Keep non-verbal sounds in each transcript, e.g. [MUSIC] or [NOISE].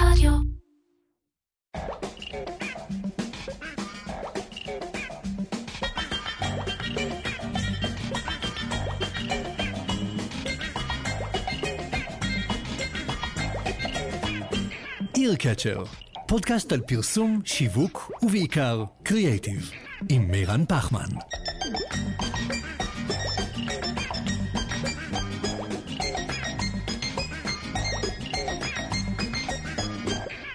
רדיו. איר פודקאסט על פרסום, שיווק ובעיקר קריאייטיב, עם מירן פחמן.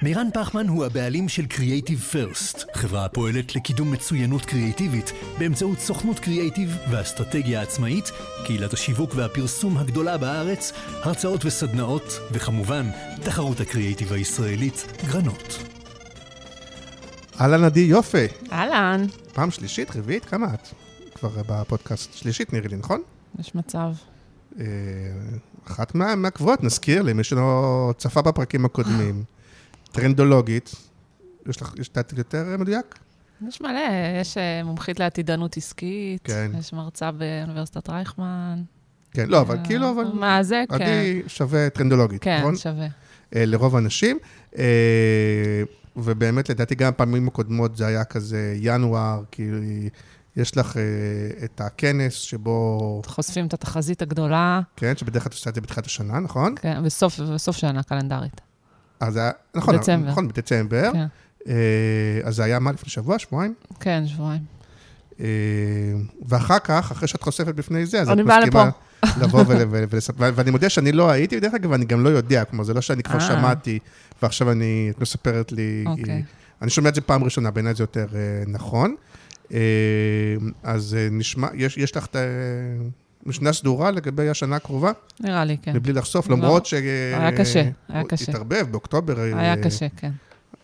מירן פחמן הוא הבעלים של Creative First, חברה הפועלת לקידום מצוינות קריאיטיבית באמצעות סוכנות קריאיטיב ואסטרטגיה עצמאית, קהילת השיווק והפרסום הגדולה בארץ, הרצאות וסדנאות, וכמובן, תחרות הקריאיטיב הישראלית, גרנות. אהלן עדי, יופי. אהלן, פעם שלישית, רביעית, כמה את? כבר בפודקאסט שלישית נראה לי, נכון? יש מצב. אה, אחת מה- מהקבועות, נזכיר למי שלא צפה בפרקים הקודמים. טרנדולוגית, יש לך, יש דעתי יותר מדויק? יש מלא, יש אה, מומחית לעתידנות עסקית, כן. יש מרצה באוניברסיטת רייכמן. כן, לא, אבל אה, כאילו, אבל... מה זה, כן. עדי שווה טרנדולוגית, כן, נכון? שווה. אה, לרוב האנשים. ובאמת, לדעתי גם בפעמים הקודמות זה היה כזה ינואר, כי יש לך את הכנס שבו, חושפים את התחזית הגדולה, כן, שבדרך כלל את עושה את זה בתחילת השנה, נכון? כן, בסוף, בסוף שנה קלנדרית. אז זה היה, נכון, בדצמבר. נכון, בדצמבר. כן, אה, אז זה היה מה, לפני שבוע, שבועיים? כן, שבועיים. אה, ואחר כך, אחרי שאת חושפת בפני זה, אז את מסכימה לבוא ול- ול- ולספר. ואני מודה שאני לא הייתי, דרך אגב, אני גם לא יודע, כלומר, זה לא שאני כבר אה. שמעתי, ועכשיו אני, את מספרת לי, אוקיי. אני שומע את זה פעם ראשונה, בעיניי זה יותר נכון. אז נשמע, יש יש לך את. משנה סדורה לגבי השנה הקרובה, נראה לי, כן. מבלי לחשוף, לא. למרות ש... היה קשה, היה קשה. התערבב באוקטובר. אה, היה קשה, כן.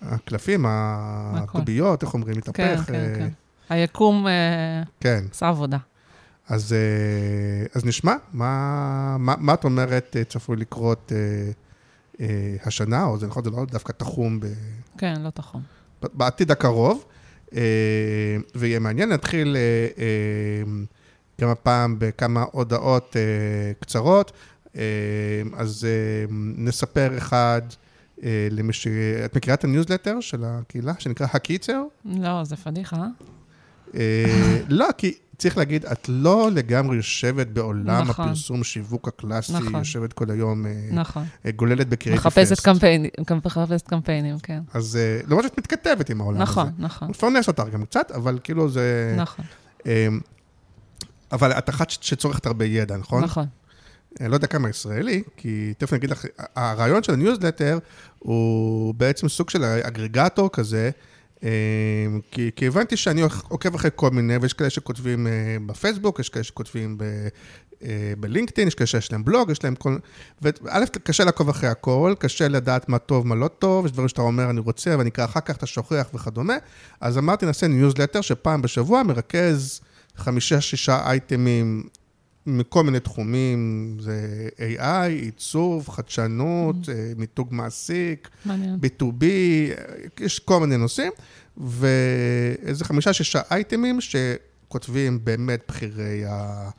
הקלפים, הקוביות, איך אומרים, כן, מתהפך. כן, אה, כן. היקום אה, כן. עשה עבודה. אז, אה, אז נשמע, מה, מה, מה את אומרת אה, צפוי לקרות אה, אה, השנה, או זה נכון, זה לא דווקא תחום ב, כן, לא תחום. בעתיד הקרוב, אה, ויהיה מעניין. נתחיל אה, אה, גם הפעם בכמה הודעות אה, קצרות. אה, אז אה, נספר אחד אה, למי ש... את מכירה את הניוזלטר של הקהילה, שנקרא הקיצר? לא, זה פדיחה, אה? [LAUGHS] לא, כי צריך להגיד, את לא לגמרי יושבת בעולם נכון. הפרסום שיווק הקלאסי, נכון. יושבת כל היום, אה, נכון. אה, גוללת בקריאיטיב מחפשת פסט. קמפיינים, מחפשת קמפיינים, כן. אז אה, למרות שאת מתכתבת עם העולם הזה. נכון, נכון, מפרנס אותך גם קצת, אבל כאילו זה... נכון, אה, אבל את אחת שצורכת הרבה ידע, נכון? נכון. אני לא יודע כמה ישראלי, כי תכף אני אגיד לך, הרעיון של הניוזלטר הוא בעצם סוג של אגרגטור כזה, אה, כי, כי הבנתי שאני עוקב אחרי כל מיני, ויש כאלה שכותבים אה, בפייסבוק, יש כאלה שכותבים ב, אה, בלינקדאין, יש כאלה שיש להם בלוג, יש להם כל... וא', קשה לעקוב אחרי הכל, קשה לדעת מה טוב, מה לא טוב, יש דברים שאתה אומר, אני רוצה, ואני אקרא אחר כך, אתה שוכח וכדומה. אז אמרתי, נעשה ניוזלטר שפעם בשבוע מרכז חמישה-שישה אייטמים מכל מיני תחומים, זה AI, עיצוב, חדשנות, אה, מיתוג מעסיק, מעניין. B2B, יש כל מיני נושאים, ואיזה חמישה-שישה אייטמים שכותבים באמת בכירי, ה...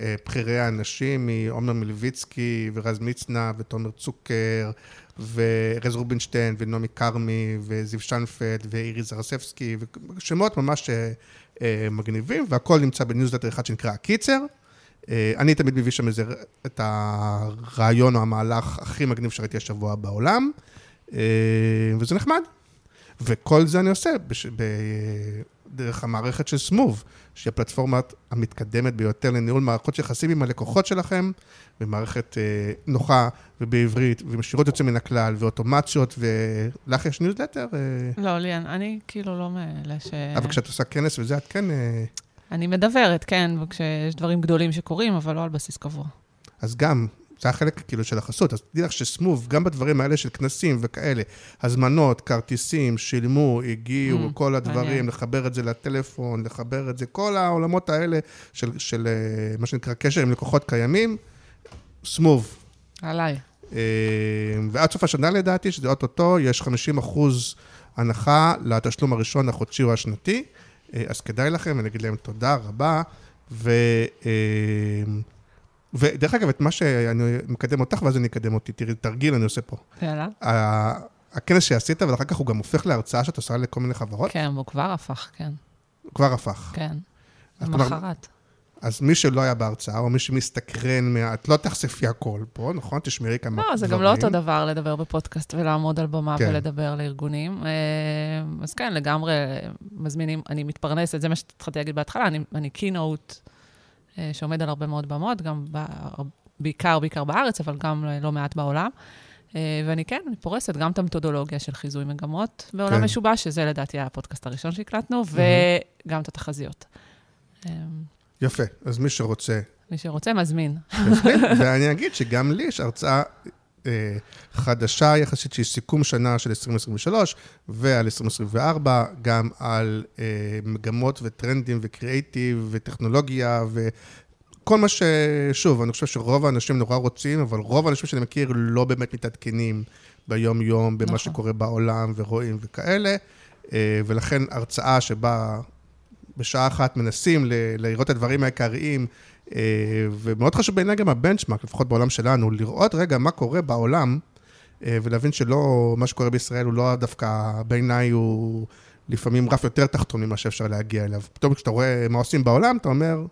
אה, בכירי האנשים, מעומר מלביצקי ורז מצנע ותומר צוקר ורז רובינשטיין ונעמי כרמי וזיו שיינפלד ואירי זרסבסקי, שמות ממש אה, אה, מגניבים, והכל נמצא בניוזלטר אחד שנקרא הקיצר. אה, אני תמיד מביא שם איזה, את הרעיון או המהלך הכי מגניב שראיתי השבוע בעולם, אה, וזה נחמד. וכל זה אני עושה בש... ב... דרך המערכת של סמוב, שהיא הפלטפורמה המתקדמת ביותר לניהול מערכות יחסים עם הלקוחות שלכם, ומערכת אה, נוחה ובעברית, ועם שירות יוצא מן הכלל, ואוטומציות, ולך יש ניוזלטר? אה, לא, ליאן, אני כאילו לא מאלה ש... אבל כשאת עושה כנס וזה, את כן... אה, אני מדברת, כן, וכשיש דברים גדולים שקורים, אבל לא על בסיס קבוע. אז גם, זה החלק כאילו של החסות, אז תדעי לך שסמוב, גם בדברים האלה של כנסים וכאלה, הזמנות, כרטיסים, שילמו, הגיעו, Mm, כל הדברים, מעניין. לחבר את זה לטלפון, לחבר את זה, כל העולמות האלה של, של אה, מה שנקרא קשר עם לקוחות קיימים, סמוב. עליי. אה, ועד סוף השנה לדעתי, שזה אוטוטו, יש 50 אחוז הנחה לתשלום הראשון החודשי או השנתי, אה, אז כדאי לכם, אני אגיד להם תודה רבה. ו... ודרך אגב, את מה שאני מקדם אותך, ואז אני אקדם אותי, תראי, תרגיל אני עושה פה. יאללה. הכנס שעשית, אבל אחר כך הוא גם הופך להרצאה שאת עושה לכל מיני חברות? כן, הוא כבר הפך, כן. הוא כבר הפך. כן. למחרת. אז מי שלא היה בהרצאה, או מי שמסתקרן, מה... את לא תחשפי הכל פה, נכון? תשמרי כמה לא, דברים. זה גם לא אותו דבר לדבר בפודקאסט ולעמוד על במה כן. ולדבר לארגונים. אה, אז כן, לגמרי מזמינים, אני מתפרנסת, זה מה שהתחלתי להגיד בהתחלה, אני, אני קינוט שעומד על הרבה מאוד במות, גם ב, בעיקר, בעיקר בארץ, אבל גם לא מעט בעולם. אה, ואני כן, אני פורסת גם את המתודולוגיה של חיזוי מגמות בעולם כן. משובש, שזה לדעתי הפודקאסט הראשון שהקלטנו, וגם את התחזיות. אה, יפה. אז מי שרוצה, מי שרוצה, מזמין. יזמין. ואני אגיד שגם לי יש הרצאה אה, חדשה יחסית, שהיא סיכום שנה של 2023, ועל 2024, גם על אה, מגמות וטרנדים וקריאייטיב וטכנולוגיה וכל מה ש... שוב, אני חושב שרוב האנשים נורא רוצים, אבל רוב האנשים שאני מכיר לא באמת מתעדכנים ביום-יום במה נכון. שקורה בעולם ורואים וכאלה, אה, ולכן הרצאה שבה בשעה אחת מנסים לראות את הדברים העיקריים, אה, ומאוד חשוב בעיניי גם הבנצ'מארק, לפחות בעולם שלנו, לראות רגע מה קורה בעולם, אה, ולהבין שלא, מה שקורה בישראל הוא לא דווקא, בעיניי הוא לפעמים רף יותר תחתון ממה שאפשר להגיע אליו. פתאום כשאתה רואה מה עושים בעולם, אתה אומר,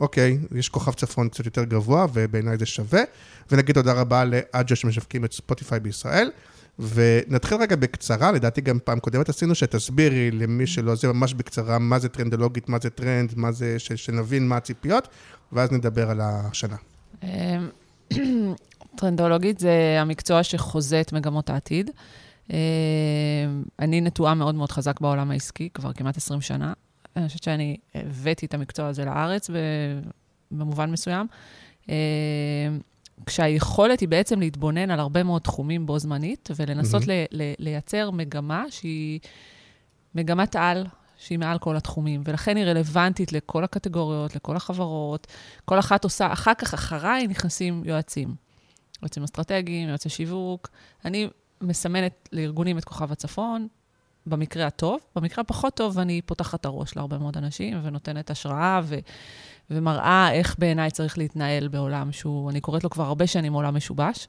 אוקיי, יש כוכב צפון קצת יותר גבוה, ובעיניי זה שווה. ונגיד תודה רבה לאג'ה שמשווקים את ספוטיפיי בישראל. ונתחיל רגע בקצרה, לדעתי גם פעם קודמת עשינו, שתסבירי למי שלא זה ממש בקצרה, מה זה טרנדולוגית, מה זה טרנד, מה זה, ש, שנבין מה הציפיות, ואז נדבר על השנה. אמ, [CLEARS THROAT] טרנדולוגית זה המקצוע שחוזה את מגמות העתיד. אמ, אני נטועה מאוד מאוד חזק בעולם העסקי, כבר כמעט 20 שנה. אני חושבת שאני הבאתי את המקצוע הזה לארץ במובן מסוים. כשהיכולת היא בעצם להתבונן על הרבה מאוד תחומים בו זמנית, ולנסות מהמם. ל- ל- לייצר מגמה שהיא מגמת על, שהיא מעל כל התחומים, ולכן היא רלוונטית לכל הקטגוריות, לכל החברות. כל אחת עושה, אחר כך, אחריי נכנסים יועצים. יועצים אסטרטגיים, יועצי שיווק. אני מסמנת לארגונים את כוכב הצפון, במקרה הטוב. במקרה הפחות טוב, אני פותחת את הראש להרבה מאוד אנשים, ונותנת השראה, ו, ומראה איך בעיניי צריך להתנהל בעולם שהוא, אני קוראת לו כבר הרבה שנים עולם משובש.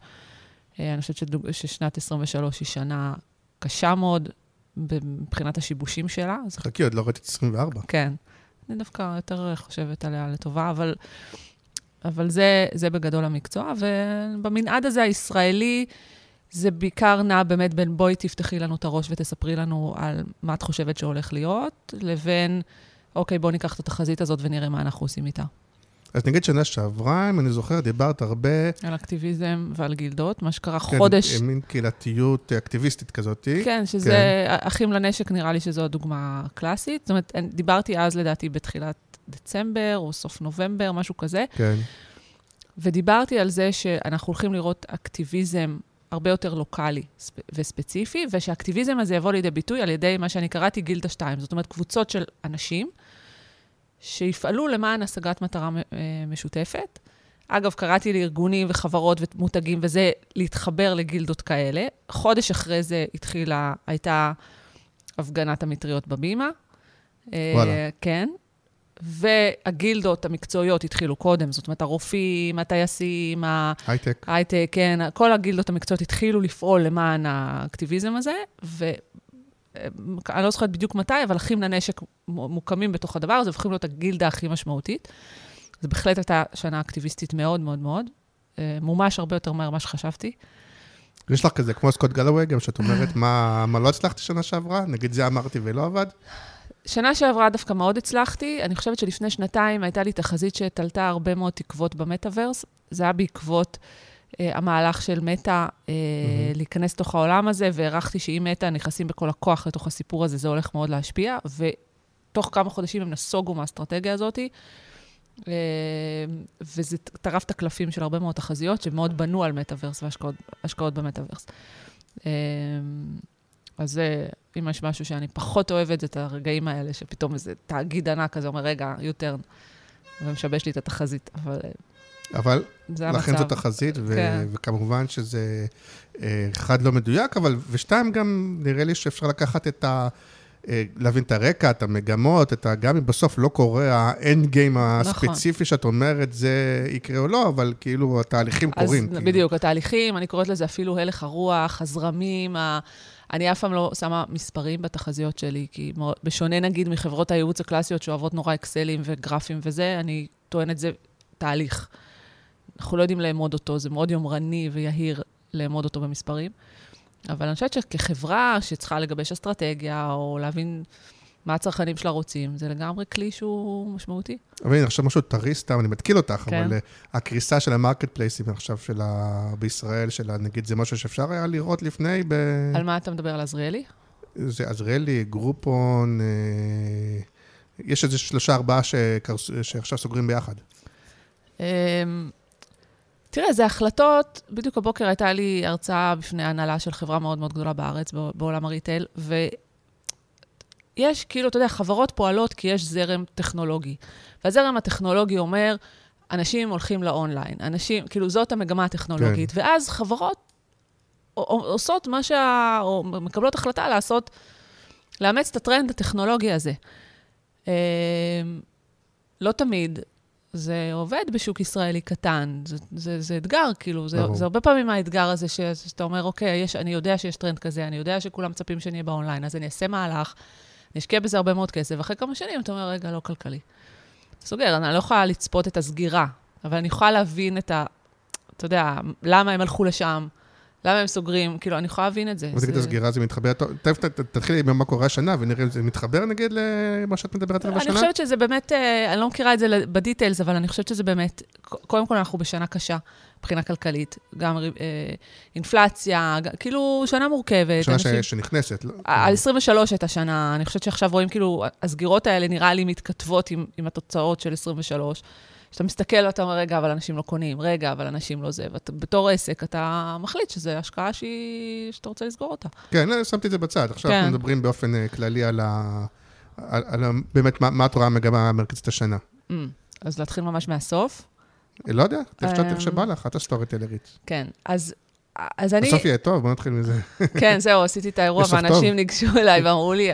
אה, אני חושבת שדוג, ששנת 23 היא שנה קשה מאוד מבחינת השיבושים שלה. חכי, עוד לא ראיתי את 24. כן. אני דווקא יותר חושבת עליה לטובה, אבל, אבל זה, זה בגדול המקצוע. ובמנעד הזה הישראלי, זה בעיקר נע באמת בין בואי תפתחי לנו את הראש ותספרי לנו על מה את חושבת שהולך להיות, לבין, אוקיי, בואו ניקח את התחזית הזאת ונראה מה אנחנו עושים איתה. אז נגיד שנה שעברה, אם אני זוכר, דיברת הרבה... על אקטיביזם ועל גילדות, מה שקרה כן, חודש... מין קהילתיות אקטיביסטית כזאת. כן, שזה, כן. אחים לנשק נראה לי שזו הדוגמה הקלאסית. זאת אומרת, דיברתי אז לדעתי בתחילת דצמבר או סוף נובמבר, משהו כזה, כן. ודיברתי על זה שאנחנו הולכים לראות אקטיביזם הרבה יותר לוקאלי ספ- וספציפי, ושהאקטיביזם הזה יבוא לידי ביטוי על ידי מה שאני קראתי גילדה 2. זאת אומרת, קבוצות של אנשים שיפעלו למען השגת מטרה אה, משותפת. אגב, קראתי לארגונים וחברות ומותגים, וזה להתחבר לגילדות כאלה. חודש אחרי זה התחילה, הייתה הפגנת המטריות בבימה. אה, וואלה. כן. והגילדות המקצועיות התחילו קודם, זאת אומרת, הרופאים, הטייסים, הייטק. ההייטק, כן, כל הגילדות המקצועיות התחילו לפעול למען האקטיביזם הזה, ואני לא זוכרת בדיוק מתי, אבל אחים לנשק מוקמים בתוך הדבר הזה, והופכים להיות הגילדה הכי משמעותית. זו בהחלט הייתה שנה אקטיביסטית מאוד מאוד מאוד. אה, מומש הרבה יותר מהר ממה שחשבתי. יש לך כזה, כמו סקוט גלווי, גם שאת אומרת מה, מה לא הצלחתי שנה שעברה? נגיד זה אמרתי ולא עבד? שנה שעברה דווקא מאוד הצלחתי. אני חושבת שלפני שנתיים הייתה לי תחזית שתלתה הרבה מאוד תקוות במטאוורס. זה היה בעקבות אה, המהלך של מטא אה, מהמם. להיכנס לתוך העולם הזה, והערכתי שאם מטא נכנסים בכל הכוח לתוך הסיפור הזה, זה הולך מאוד להשפיע. ותוך כמה חודשים הם נסוגו מהאסטרטגיה הזאת. אה, וזה טרף את הקלפים של הרבה מאוד תחזיות, שמאוד בנו על מטאוורס והשקעות במטאוורס. אה, אז זה, אם יש משהו שאני פחות אוהבת, זה את הרגעים האלה, שפתאום איזה תאגיד ענק כזה אומר, רגע, U-turn, ומשבש לי את התחזית, אבל אה, אבל. לכן זו תחזית, ו- כן. וכמובן שזה, אה, אחד, לא מדויק, אבל ושתיים, גם נראה לי שאפשר לקחת את אה, להבין את הרקע, את המגמות, את ה... גם אם בסוף לא קורה האנד גיים הספציפי נכון. שאת אומרת, זה יקרה או לא, אבל כאילו התהליכים אז קורים. אז כאילו. בדיוק, התהליכים, אני קוראת לזה אפילו הלך הרוח, הזרמים, ה... אני אף פעם לא שמה מספרים בתחזיות שלי, כי בשונה נגיד מחברות הייעוץ הקלאסיות שאוהבות נורא אקסלים וגרפים וזה, אני טוענת זה תהליך. אנחנו לא יודעים לאמוד אותו, זה מאוד יומרני ויהיר לאמוד אותו במספרים. אבל אני חושבת שכחברה שצריכה לגבש אסטרטגיה, או להבין מה הצרכנים שלה רוצים, זה לגמרי כלי שהוא משמעותי. אבל הנה, עכשיו משהו טרי סתם, אני מתקיל אותך, כן. אבל אה, הקריסה של המרקט פלייסים עכשיו של ה... בישראל, של ה... נגיד, זה משהו שאפשר היה לראות לפני ב... על מה אתה מדבר? על עזריאלי? זה עזריאלי, גרופון, אה, יש איזה שלושה, ארבעה שקרס... שעכשיו סוגרים ביחד. אמ, תראה, זה החלטות, בדיוק הבוקר הייתה לי הרצאה בפני הנהלה של חברה מאוד מאוד גדולה בארץ, בעולם הריטייל, ויש, כאילו, אתה יודע, חברות פועלות כי יש זרם טכנולוגי. והזרם הטכנולוגי אומר, אנשים הולכים לאונליין, אנשים, כאילו, זאת המגמה הטכנולוגית. כן. ואז חברות עושות מה שה... או מקבלות החלטה לעשות, לאמץ את הטרנד הטכנולוגי הזה. אמ, לא תמיד זה עובד בשוק ישראלי קטן, זה, זה, זה אתגר, כאילו, זה, זה הרבה פעמים האתגר הזה ש, שאתה אומר, אוקיי, יש, אני יודע שיש טרנד כזה, אני יודע שכולם מצפים שאני אהיה באונליין, אז אני אעשה מהלך, אני אשקיע בזה הרבה מאוד כסף, ואחרי כמה שנים אתה אומר, רגע, לא כלכלי. סוגר, אני לא יכולה לצפות את הסגירה, אבל אני יכולה להבין את ה... אתה יודע, למה הם הלכו לשם, למה הם סוגרים? כאילו, אני יכולה להבין את זה. אבל תגיד, הסגירה זה מתחבר, תכף תתחילי עם מה קורה השנה, ונראה אם זה מתחבר נגיד למה שאת מדברת עליו השנה. אני חושבת שזה באמת, אה, אני לא מכירה את זה בדיטיילס, אבל אני חושבת שזה באמת, קודם כל אנחנו בשנה קשה מבחינה כלכלית, גם אה, אינפלציה, כאילו, שנה מורכבת. שנה שנכנסת. לא? על 23 הייתה שנה, אני חושבת שעכשיו רואים כאילו, הסגירות האלה נראה לי מתכתבות עם התוצאות של 23. כשאתה מסתכל ואתה אומר, רגע, אבל אנשים לא קונים, רגע, אבל אנשים לא זה, ובתור עסק אתה מחליט שזו השקעה שהיא, שאתה רוצה לסגור אותה. כן, לא, שמתי את זה בצד. עכשיו כן. אנחנו מדברים באופן אה, כללי על, ה, על, על על באמת מה, מה את רואה המגמה המרכזית השנה. אמ, אז להתחיל ממש מהסוף. לא יודע, איך שבא לך, את ה story טלרית. כן, אז אז אני... בסוף יהיה טוב, בוא נתחיל מזה. כן, זהו, עשיתי את האירוע, ואנשים ניגשו אליי ואמרו לי,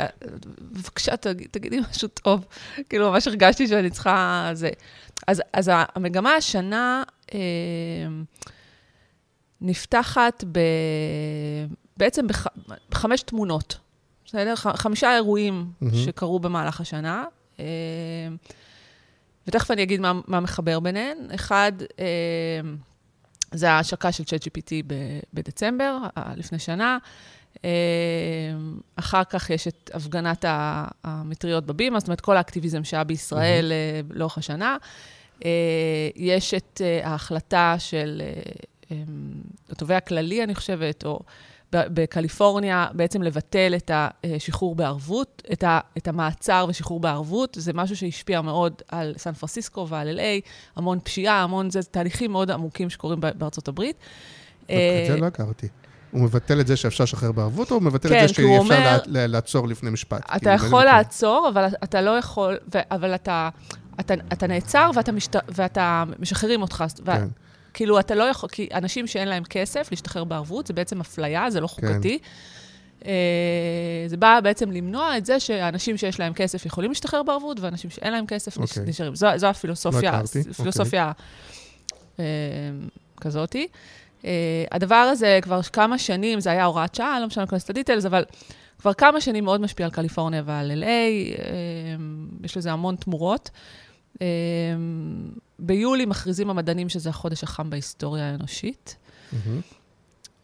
בבקשה, תגידי משהו טוב. כאילו, ממש הרגשתי שאני צריכה... זה. אז, אז המגמה השנה אה, נפתחת ב, בעצם בח, בחמש תמונות, בסדר? חמישה אירועים mm-hmm. שקרו במהלך השנה. אה, ותכף אני אגיד מה, מה מחבר ביניהן. אחד, אה, זה ההשקה של ChatGPT בדצמבר, לפני שנה. אחר כך יש את הפגנת המטריות בבימה, זאת אומרת, כל האקטיביזם שהיה בישראל mm-hmm. לאורך השנה. יש את ההחלטה של התובע הכללי, אני חושבת, או בקליפורניה, בעצם לבטל את השחרור בערבות, את, ה, את המעצר ושחרור בערבות. זה משהו שהשפיע מאוד על סן פרנסיסקו ועל LA, המון פשיעה, המון, זה תהליכים מאוד עמוקים שקורים בארצות הברית. את זה לא הכרתי. הוא מבטל את זה שאפשר לשחרר בערבות, או הוא מבטל כן, את זה שאי אפשר אומר, לעצור לפני משפט? אתה כאילו, יכול לעצור, אבל אתה לא יכול, אבל אתה, אתה, אתה נעצר ואתה, משת, ואתה משחררים אותך. כן. כאילו, אתה לא יכול, כי אנשים שאין להם כסף להשתחרר בערבות, זה בעצם אפליה, זה לא כן. חוקתי. כן. זה בא בעצם למנוע את זה שאנשים שיש להם כסף יכולים להשתחרר בערבות, ואנשים שאין להם כסף okay. אוקיי. נשארים. זו, זו הפילוסופיה, לא פילוסופיה okay. אה, כזאתי. אה, הדבר הזה כבר כמה שנים, זה היה הוראת שעה, לא משנה להיכנס לדיטלס, אבל כבר כמה שנים מאוד משפיע על קליפורניה ועל LA, יש לזה המון תמורות. ביולי מכריזים המדענים שזה החודש החם בהיסטוריה האנושית. Mm-hmm.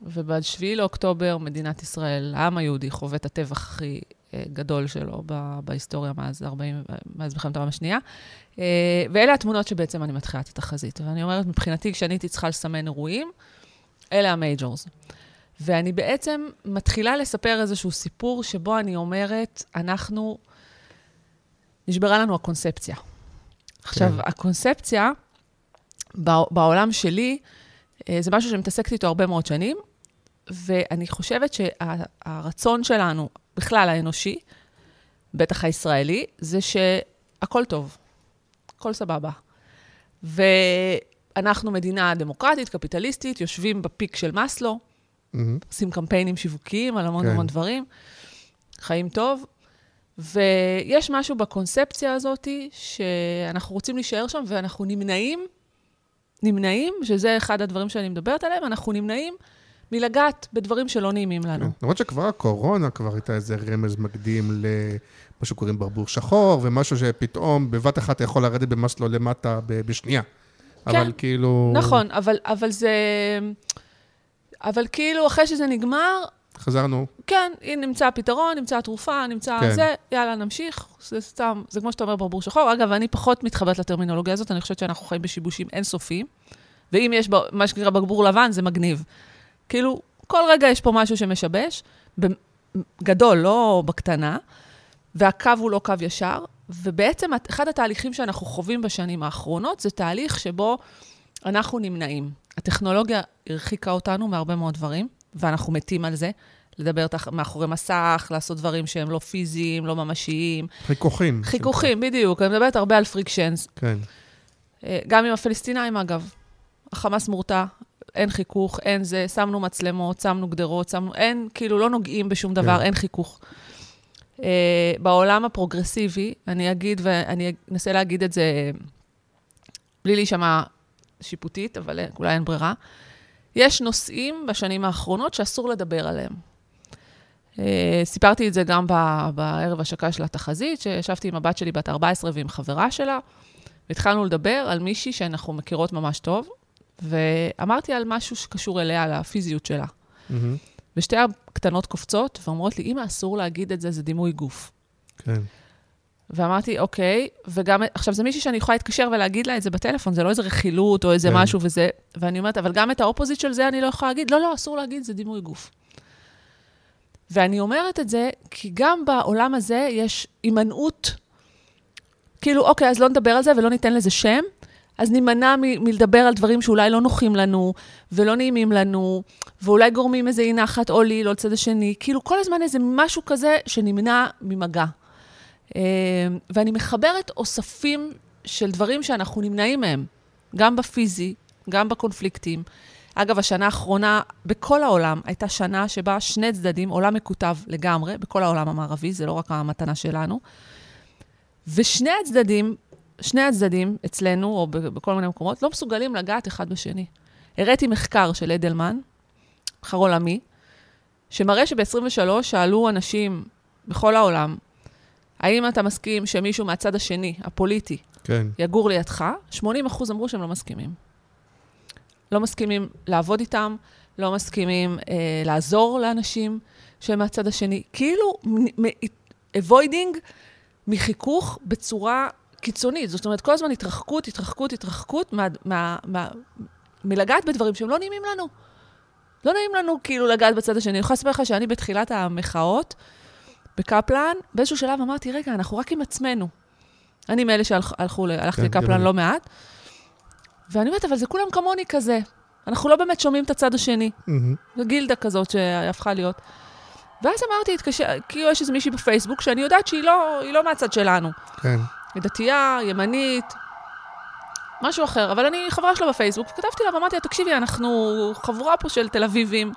וב-7 לאוקטובר מדינת ישראל, העם היהודי, חווה את הטבח הכי אה, גדול שלו בהיסטוריה מאז, 40, מאז מלחמת העולם השנייה. אה, ואלה התמונות שבעצם אני מתחילה את התחזית. ואני אומרת, מבחינתי, כשאני הייתי צריכה לסמן אירועים, אלה המייג'ורס. ואני בעצם מתחילה לספר איזשהו סיפור שבו אני אומרת, אנחנו, נשברה לנו הקונספציה. עכשיו, כן. הקונספציה בעולם שלי, אה, זה משהו שאני מתעסקת איתו הרבה מאוד שנים, ואני חושבת שהרצון שלנו, בכלל האנושי, בטח הישראלי, זה שהכל טוב, הכל סבבה. ואנחנו מדינה דמוקרטית, קפיטליסטית, יושבים בפיק של מאסלו, mm-hmm. עושים קמפיינים שיווקיים על המון כן. המון דברים, חיים טוב, ויש משהו בקונספציה הזאת שאנחנו רוצים להישאר שם ואנחנו נמנעים, נמנעים, שזה אחד הדברים שאני מדברת עליהם, אנחנו נמנעים מלגעת בדברים שלא נעימים לנו. כן. למרות שכבר הקורונה כבר הייתה איזה רמז מקדים למה שקוראים ברבור שחור, ומשהו שפתאום בבת אחת יכול לרדת במסלו למטה ב- בשנייה. כן, אבל כאילו... נכון, אבל, אבל זה... אבל כאילו, אחרי שזה נגמר, חזרנו, כן, הנה נמצא הפתרון, נמצא התרופה, נמצא כן. זה, יאללה, נמשיך. זה סתם, זה כמו שאתה אומר ברבור שחור. אגב, אני פחות מתחברת לטרמינולוגיה הזאת, אני חושבת שאנחנו חיים בשיבושים אינסופיים, ואם יש מה שנקרא ברבור לבן, זה מגניב. כאילו, כל רגע יש פה משהו שמשבש, גדול, לא בקטנה, והקו הוא לא קו ישר, ובעצם אחד התהליכים שאנחנו חווים בשנים האחרונות, זה תהליך שבו אנחנו נמנעים. הטכנולוגיה הרחיקה אותנו מהרבה מאוד דברים, ואנחנו מתים על זה. לדבר תח... מאחורי מסך, לעשות דברים שהם לא פיזיים, לא ממשיים. חיכוכים. חיכוכים, בדיוק. אני מדברת הרבה על פריקשנס. כן. אה, גם עם הפלסטינאים, אגב. החמאס מורתע, אין חיכוך, אין זה, שמנו מצלמות, שמנו גדרות, שמנו... אין, כאילו, לא נוגעים בשום דבר, כן. אין חיכוך. Uh, בעולם הפרוגרסיבי, אני אגיד, ואני אנסה להגיד את זה בלי להישמע שיפוטית, אבל אולי אין ברירה, יש נושאים בשנים האחרונות שאסור לדבר עליהם. Uh, סיפרתי את זה גם בערב השקה של התחזית, שישבתי עם הבת שלי בת 14 ועם חברה שלה, והתחלנו לדבר על מישהי שאנחנו מכירות ממש טוב, ואמרתי על משהו שקשור אליה, על הפיזיות שלה. מהמם. ושתי הקטנות קופצות ואומרות לי, אמא, אסור להגיד את זה, זה דימוי גוף. כן. ואמרתי, אוקיי, וגם, עכשיו, זה מישהי שאני יכולה להתקשר ולהגיד לה את זה בטלפון, זה לא איזה רכילות או איזה כן. משהו וזה, ואני אומרת, אבל גם את האופוזיט של זה אני לא יכולה להגיד, לא, לא, אסור להגיד, זה דימוי גוף. ואני אומרת את זה, כי גם בעולם הזה יש הימנעות, כאילו, אוקיי, אז לא נדבר על זה ולא ניתן לזה שם, אז נימנע מ- מלדבר על דברים שאולי לא נוחים לנו, ולא נעימים לנו, ואולי גורמים איזה אי נחת או לי, או לצד השני. כאילו, כל הזמן איזה משהו כזה שנמנע ממגע. אה, ואני מחברת אוספים של דברים שאנחנו נמנעים מהם, גם בפיזי, גם בקונפליקטים. אגב, השנה האחרונה בכל העולם הייתה שנה שבה שני צדדים, עולם מקוטב לגמרי, בכל העולם המערבי, זה לא רק המתנה שלנו. ושני הצדדים, שני הצדדים אצלנו, או בכל מיני מקומות, לא מסוגלים לגעת אחד בשני. הראיתי מחקר של אדלמן, מחקר עולמי, שמראה שב-23 שאלו אנשים בכל העולם, האם אתה מסכים שמישהו מהצד השני, הפוליטי, כן. יגור לידך? 80 אחוז אמרו שהם לא מסכימים. לא מסכימים לעבוד איתם, לא מסכימים אה, לעזור לאנשים שהם מהצד השני. כאילו, avoiding מחיכוך בצורה קיצונית. זאת אומרת, כל הזמן התרחקות, התרחקות, התרחקות מה, מה, מה, מלגעת בדברים שהם לא נעימים לנו. לא נעים לנו כאילו לגעת בצד השני. אני יכולה לספר לך שאני בתחילת המחאות בקפלן, באיזשהו שלב אמרתי, רגע, אנחנו רק עם עצמנו. אני מאלה שהלכו, הלכתי כן, לקפלן גם אני. לא מעט, ואני אומרת, אבל זה כולם כמוני כזה. אנחנו לא באמת שומעים את הצד השני. מהמם. זו גילדה כזאת שהפכה להיות. ואז אמרתי, התקשר, כאילו יש איזה מישהי בפייסבוק שאני יודעת שהיא לא, לא מהצד שלנו. כן. היא דתייה, ימנית, משהו אחר. אבל אני חברה שלה בפייסבוק, וכתבתי לה ואמרתי לה, תקשיבי, אנחנו חבורה פה של תל אביבים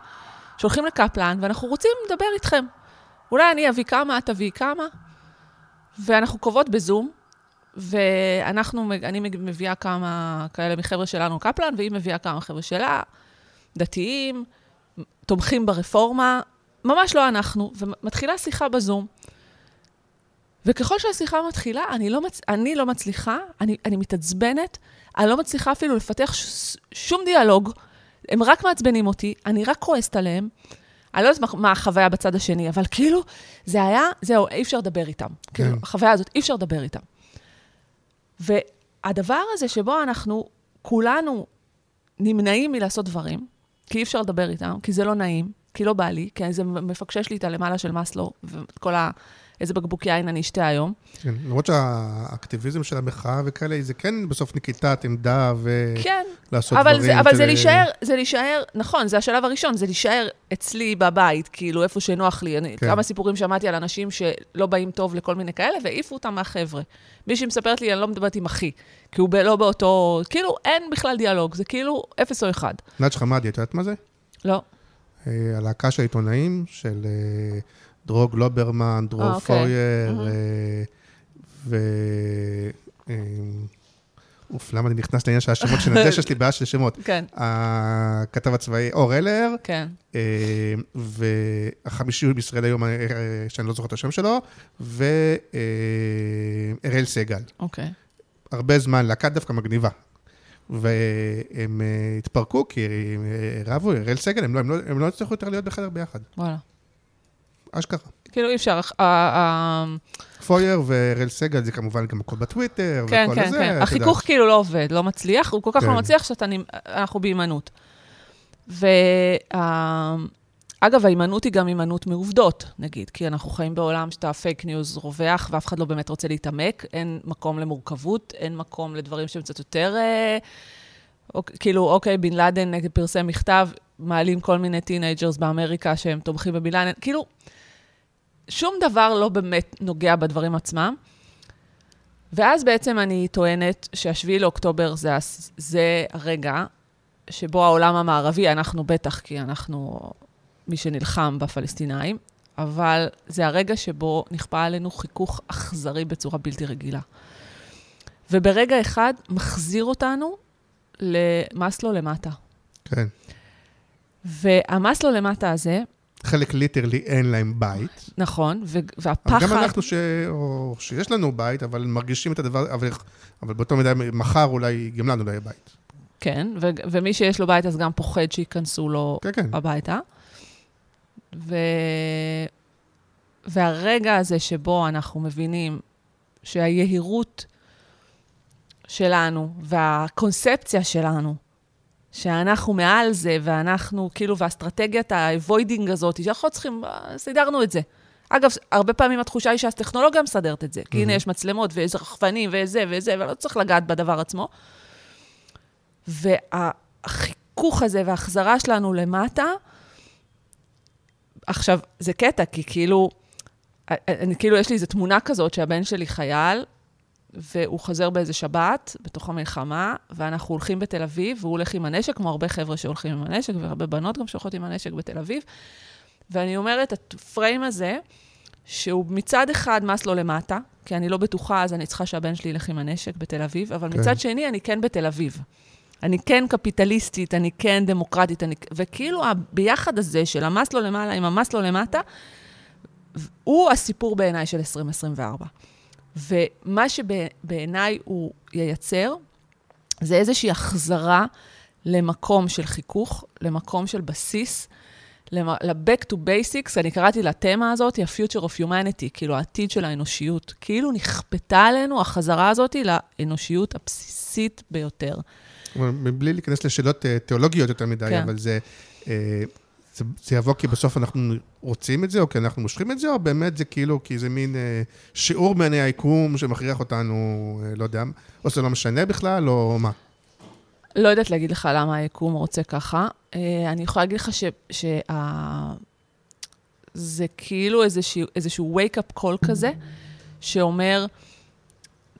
שהולכים לקפלן, ואנחנו רוצים לדבר איתכם. אולי אני אביא כמה, את תביאי כמה, ואנחנו קובעות בזום, ואנחנו, אני מביאה כמה כאלה מחבר'ה שלנו קפלן, והיא מביאה כמה חבר'ה שלה, דתיים, תומכים ברפורמה, ממש לא אנחנו, ומתחילה שיחה בזום. וככל שהשיחה מתחילה, אני לא, מצ... אני לא מצליחה, אני, אני מתעצבנת, אני לא מצליחה אפילו לפתח ש... שום דיאלוג, הם רק מעצבנים אותי, אני רק כועסת עליהם. אני לא יודעת מה, החוויה בצד השני, אבל כאילו, זה היה, זהו, אי אפשר לדבר איתם. כן. כאילו, החוויה הזאת, אי אפשר לדבר איתם. והדבר הזה שבו אנחנו כולנו נמנעים מלעשות דברים, כי אי אפשר לדבר איתם, כי זה לא נעים, כי לא בא לי, כי זה מפקשש לי את הלמעלה של מאסלו, וכל ה... איזה בקבוק יין אני אשתה היום. כן, למרות שהאקטיביזם של המחאה וכאלה, זה כן בסוף נקיטת עמדה כן, ולעשות אבל דברים. זה, אבל של- זה להישאר, זה להישאר, נכון, זה השלב הראשון, זה להישאר אצלי בבית, כאילו, איפה שנוח לי. אני, כן. כמה סיפורים שמעתי על אנשים שלא באים טוב לכל מיני כאלה, והעיפו אותם מהחבר'ה. מישהי מספרת לי, אני לא מדברת עם אחי, כי הוא לא באותו... כאילו, אין בכלל דיאלוג, זה כאילו אפס או אחד. נאג' חמאדי, את יודעת מה זה? לא. אה, הלהקה של העיתונאים, של אה, דרור גלוברמן, דרור אה, אוקיי. פויר. אה, ו... אה, אוף, למה אני נכנס לעניין של השמות של נדש? [LAUGHS] יש לי בעיה של שמות. כן, הכתב הצבאי אור אלר, כן. אה, והחמישי בישראל היום, אה, שאני לא זוכר את השם שלו, ואראל סגל. אוקיי. הרבה זמן, להקה דווקא מגניבה. והם התפרקו כי אה, רבו, אראל סגל, הם לא, הם, לא, הם לא הצליחו יותר להיות בחדר ביחד. וואלה. אשכרה. כאילו אי אפשר, אה, אה, פויר ואראל סגל זה כמובן גם הכל בטוויטר, כן, וכל כן, זה. כן. אתה החיכוך יודע. כאילו לא עובד, לא מצליח, הוא כל כך כן. לא מצליח שאנחנו בהימנעות. ואגב, ההימנעות היא גם הימנעות מעובדות, נגיד, כי אנחנו חיים בעולם שה fake news רווח, ואף אחד לא באמת רוצה להתעמק, אין מקום למורכבות, אין מקום לדברים שהם קצת יותר... אה, אוק- כאילו, אוקיי, בן לאדן פרסם מכתב, מעלים כל מיני teenagers באמריקה שהם תומכים בבן לאדן, כאילו, שום דבר לא באמת נוגע בדברים עצמם. ואז בעצם אני טוענת שהשביעי לאוקטובר זה, זה הרגע שבו העולם המערבי, אנחנו בטח, כי אנחנו מי שנלחם בפלסטינאים, אבל זה הרגע שבו נכפה עלינו חיכוך אכזרי בצורה בלתי רגילה. וברגע אחד מחזיר אותנו למסלו למטה. כן. והמסלו למטה הזה, חלק ליטרלי אין להם בית. נכון, ו- אבל והפחד... גם אנחנו ש... או שיש לנו בית, אבל מרגישים את הדבר, אבל, אבל באותו מידה, מחר אולי גם לנו לא יהיה בית. כן, ו- ומי שיש לו בית אז גם פוחד שייכנסו לו כן, כן. הביתה. ו... והרגע הזה שבו אנחנו מבינים שהיהירות שלנו והקונספציה שלנו, שאנחנו מעל זה, ואנחנו, כאילו, והאסטרטגיית ה avoiding הזאת, שאנחנו צריכים, אה, סידרנו את זה. אגב, הרבה פעמים התחושה היא שהטכנולוגיה מסדרת את זה. כי הנה, יש מצלמות, ויש רחפנים, וזה וזה, ולא צריך לגעת בדבר עצמו. והחיכוך הזה וההחזרה שלנו למטה, עכשיו, זה קטע, כי כאילו, אני כאילו, יש לי איזו תמונה כזאת שהבן שלי חייל, והוא חוזר באיזה שבת, בתוך המלחמה, ואנחנו הולכים בתל אביב, והוא הולך עם הנשק, כמו הרבה חבר'ה שהולכים עם הנשק, והרבה בנות גם שהולכות עם הנשק בתל אביב. ואני אומרת, הפריים הזה, שהוא מצד אחד מס לו למטה, כי אני לא בטוחה, אז אני צריכה שהבן שלי ילך עם הנשק בתל אביב, אבל כן. מצד שני, אני כן בתל אביב. אני כן קפיטליסטית, אני כן דמוקרטית, אני... וכאילו הביחד הזה של המס לו למעלה עם המס לו למטה, הוא הסיפור בעיניי של 2024. ומה שבעיניי הוא ייצר, זה איזושהי החזרה למקום של חיכוך, למקום של בסיס, ל-back to basics, אני קראתי לתמה הזאת, ה-future of humanity, כאילו העתיד של האנושיות. כאילו נכפתה עלינו החזרה הזאת לאנושיות הבסיסית ביותר. מבלי להיכנס לשאלות אה, תיאולוגיות יותר מדי, כן. אבל זה, אה, זה, זה יבוא כי בסוף אנחנו רוצים את זה, או כי אנחנו מושכים את זה, או באמת זה כאילו, כי זה מין אה, שיעור מעיני היקום שמכריח אותנו, אה, לא יודע, או שזה לא משנה בכלל, או מה? לא יודעת להגיד לך למה היקום רוצה ככה. אה, אני יכולה להגיד לך ש... שה... זה כאילו איזשהו, איזשהו wake-up call כזה, שאומר,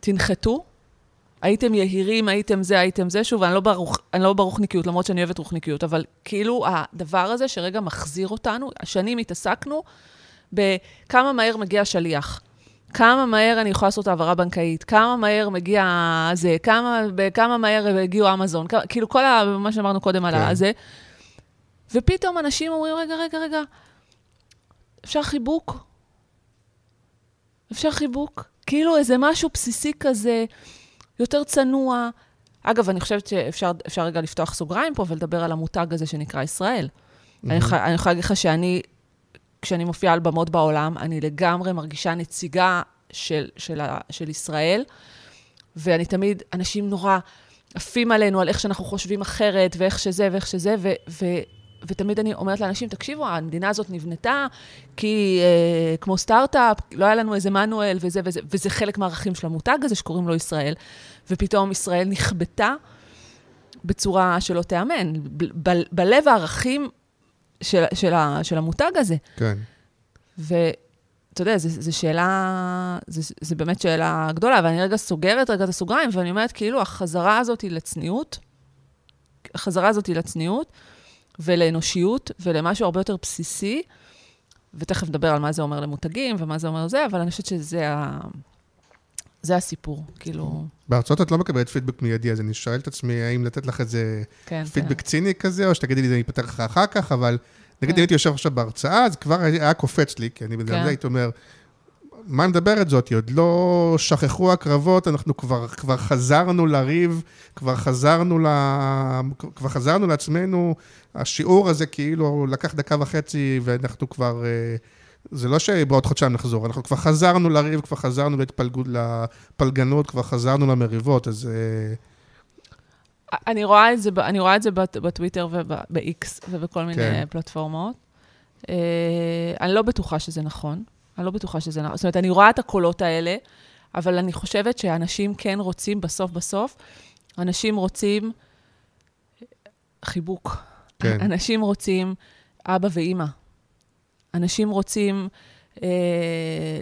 תנחתו, הייתם יהירים, הייתם זה, הייתם זה. שוב, אני לא, ברוך, אני לא ברוחניקיות, למרות שאני אוהבת רוחניקיות, אבל כאילו הדבר הזה שרגע מחזיר אותנו, שנים התעסקנו בכמה מהר מגיע שליח. כמה מהר אני יכולה לעשות העברה בנקאית, כמה מהר מגיע זה, כמה, כמה מהר הגיעו אמזון, כמה, כאילו כל ה, מה שאמרנו קודם על כן. הזה. ופתאום אנשים אומרים, רגע, רגע, רגע, אפשר חיבוק? אפשר חיבוק? כאילו איזה משהו בסיסי כזה, יותר צנוע. אגב, אני חושבת שאפשר אפשר רגע לפתוח סוגריים פה ולדבר על המותג הזה שנקרא ישראל. אני יכולה אני יכולה להגיד לך שאני, כשאני מופיעה על במות בעולם, אני לגמרי מרגישה נציגה של, של, של ישראל, ואני תמיד, אנשים נורא עפים עלינו על איך שאנחנו חושבים אחרת, ואיך שזה ואיך שזה, ו, ו, ותמיד אני אומרת לאנשים, תקשיבו, המדינה הזאת נבנתה כי אה, כמו סטארט-אפ, לא היה לנו איזה מנואל וזה וזה, וזה חלק מהערכים של המותג הזה שקוראים לו ישראל, ופתאום ישראל נכבתה בצורה שלא תיאמן, ב- ב- בלב הערכים של, של, ה, של המותג הזה. כן. ואתה יודע, זו שאלה, זו באמת שאלה גדולה, ואני רגע סוגרת רגע את הסוגריים, ואני אומרת, כאילו, החזרה הזאת היא לצניעות, החזרה הזאת היא לצניעות, ולאנושיות, ולמשהו הרבה יותר בסיסי, ותכף נדבר על מה זה אומר למותגים ומה זה אומר זה, אבל אני חושבת שזה ה... זה הסיפור, כאילו... בהרצאות את לא מקבלת פידבק מיידי, אז אני שואל את עצמי, האם לתת לך איזה כן, פידבק כן. ציני כזה, או שתגידי לי, זה ייפתר לך אחר כך, אבל נגיד כן. הייתי יושב עכשיו בהרצאה, אז כבר היה קופץ לי, כי אני בגלל כן. זה הייתי אומר, מה מדברת זאת? עוד לא שכחו הקרבות, אנחנו כבר, כבר חזרנו לריב, כבר חזרנו, ל... כבר חזרנו לעצמנו. השיעור הזה כאילו לקח דקה וחצי, ואנחנו כבר... אה, זה לא שבעוד חודשיים נחזור, אנחנו כבר חזרנו לריב, כבר חזרנו להתפלגות, לפלגנות, כבר חזרנו למריבות, אז... אה, אני רואה את זה, אני רואה את זה בט- בטוויטר וב-X ובכל מיני כן. פלטפורמות. אה, אני לא בטוחה שזה נכון. אני לא בטוחה שזה נכון. זאת אומרת, אני רואה את הקולות האלה, אבל אני חושבת שאנשים כן רוצים, בסוף בסוף, אנשים רוצים חיבוק. כן. אנשים רוצים אבא ואימא. אנשים רוצים אה,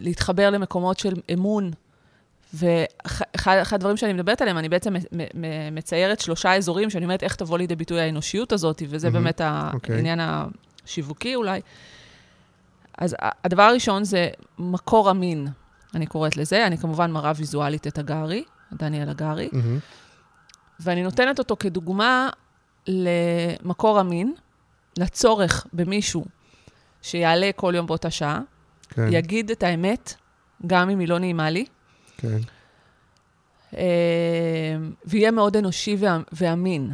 להתחבר למקומות של אמון. ואחד הדברים שאני מדברת עליהם, אני בעצם מציירת שלושה אזורים, שאני אומרת איך תבוא לידי ביטוי האנושיות הזאת, וזה מהמם. באמת אוקיי. העניין השיווקי אולי. אז הדבר הראשון זה מקור אמין, אני קוראת לזה. אני כמובן מראה ויזואלית את הגארי, דניאל הגארי. מהמם. ואני נותנת אותו כדוגמה למקור אמין, לצורך במישהו שיעלה כל יום באותה שעה, כן, יגיד את האמת, גם אם היא לא נעימה לי, כן. אה, ויהיה מאוד אנושי ואמין.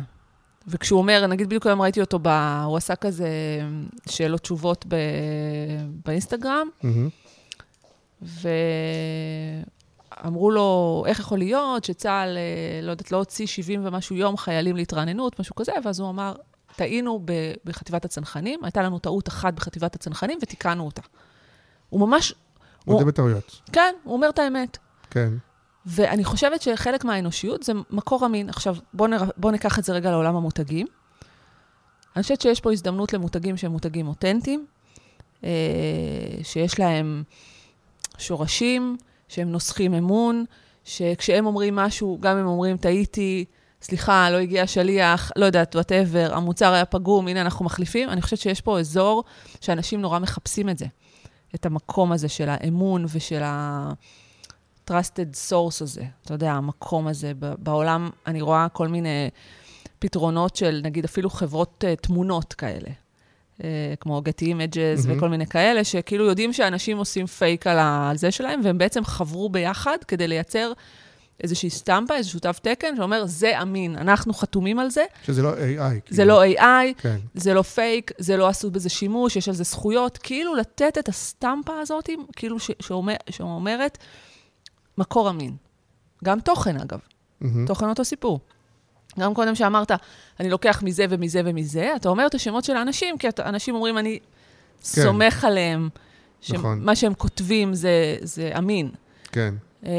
וכשהוא אומר, נגיד בדיוק היום ראיתי אותו, ב... הוא עשה כזה שאלות תשובות ב... באינסטגרם, מהמם. ואמרו לו, איך יכול להיות שצה"ל, אה, לא יודעת, לא הוציא 70 ומשהו יום חיילים להתרעננות, משהו כזה, ואז הוא אמר, טעינו ב- בחטיבת הצנחנים, הייתה לנו טעות אחת בחטיבת הצנחנים ותיקנו אותה. הוא ממש, מודה הוא, בטעויות. כן, הוא אומר את האמת. כן. ואני חושבת שחלק מהאנושיות זה מקור אמין. עכשיו, בואו נר... בוא ניקח את זה רגע לעולם המותגים. אני חושבת שיש פה הזדמנות למותגים שהם מותגים אותנטיים, אה, שיש להם שורשים, שהם נוסחים אמון, שכשהם אומרים משהו, גם אם אומרים, טעיתי, סליחה, לא הגיע שליח, לא יודעת, וואטאבר, המוצר היה פגום, הנה אנחנו מחליפים, אני חושבת שיש פה אזור שאנשים נורא מחפשים את זה. את המקום הזה של האמון ושל ה... trusted source הזה, אתה יודע, המקום הזה. בעולם אני רואה כל מיני פתרונות של, נגיד, אפילו חברות uh, תמונות כאלה, uh, כמו Getty Images mm-hmm. וכל מיני כאלה, שכאילו יודעים שאנשים עושים פייק על זה שלהם, והם בעצם חברו ביחד כדי לייצר איזושהי סטמפה, איזשהו תו תקן, שאומר, זה אמין, אנחנו חתומים על זה, שזה לא AI. זה כאילו. לא AI, כן. זה לא פייק, זה לא עשו בזה שימוש, יש על זה זכויות, כאילו לתת את הסטמפה הזאת, כאילו ש- שאומר, שאומרת, מקור אמין. גם תוכן, אגב. מהמם. תוכן אותו סיפור. גם קודם שאמרת, אני לוקח מזה ומזה ומזה, אתה אומר את השמות של האנשים, כי אנשים אומרים, אני כן. סומך עליהם, נכון. שמה שהם כותבים זה, זה אמין. כן. אמ,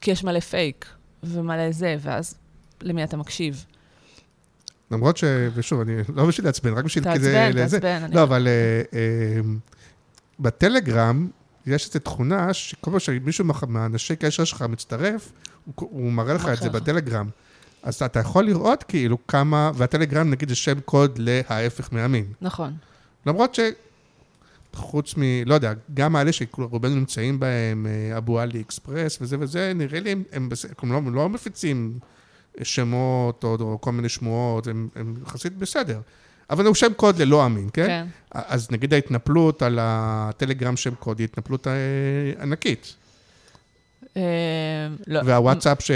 כי יש מלא פייק ומלא זה, ואז למי אתה מקשיב? למרות ש... ושוב, אני לא בשביל לעצבן, רק בשביל כזה... תעצבן, לזה. תעצבן. אני- לא, אבל אה, אה, בטלגרם יש איזו תכונה שכל פעם שמישהו מה- מהאנשי קשר שלך מצטרף, הוא, הוא מראה לך את זה לך. בטלגרם. אז אתה יכול לראות כאילו כמה, והטלגרם נגיד זה שם קוד לההפך מאמין. נכון. למרות ש... חוץ מ... לא יודע, גם האלה שרובנו נמצאים בהם, אה, אבו עלי אקספרס וזה וזה, נראה לי הם, הם, הם, לא, הם לא מפיצים שמות או, או כל מיני שמועות, הם, הם יחסית בסדר. אבל הוא שם קוד ללא אמין, כן? כן. אז נגיד ההתנפלות על הטלגרם שם קוד היא התנפלות אה, ענקית. אמ, לא. והוואטסאפ ש...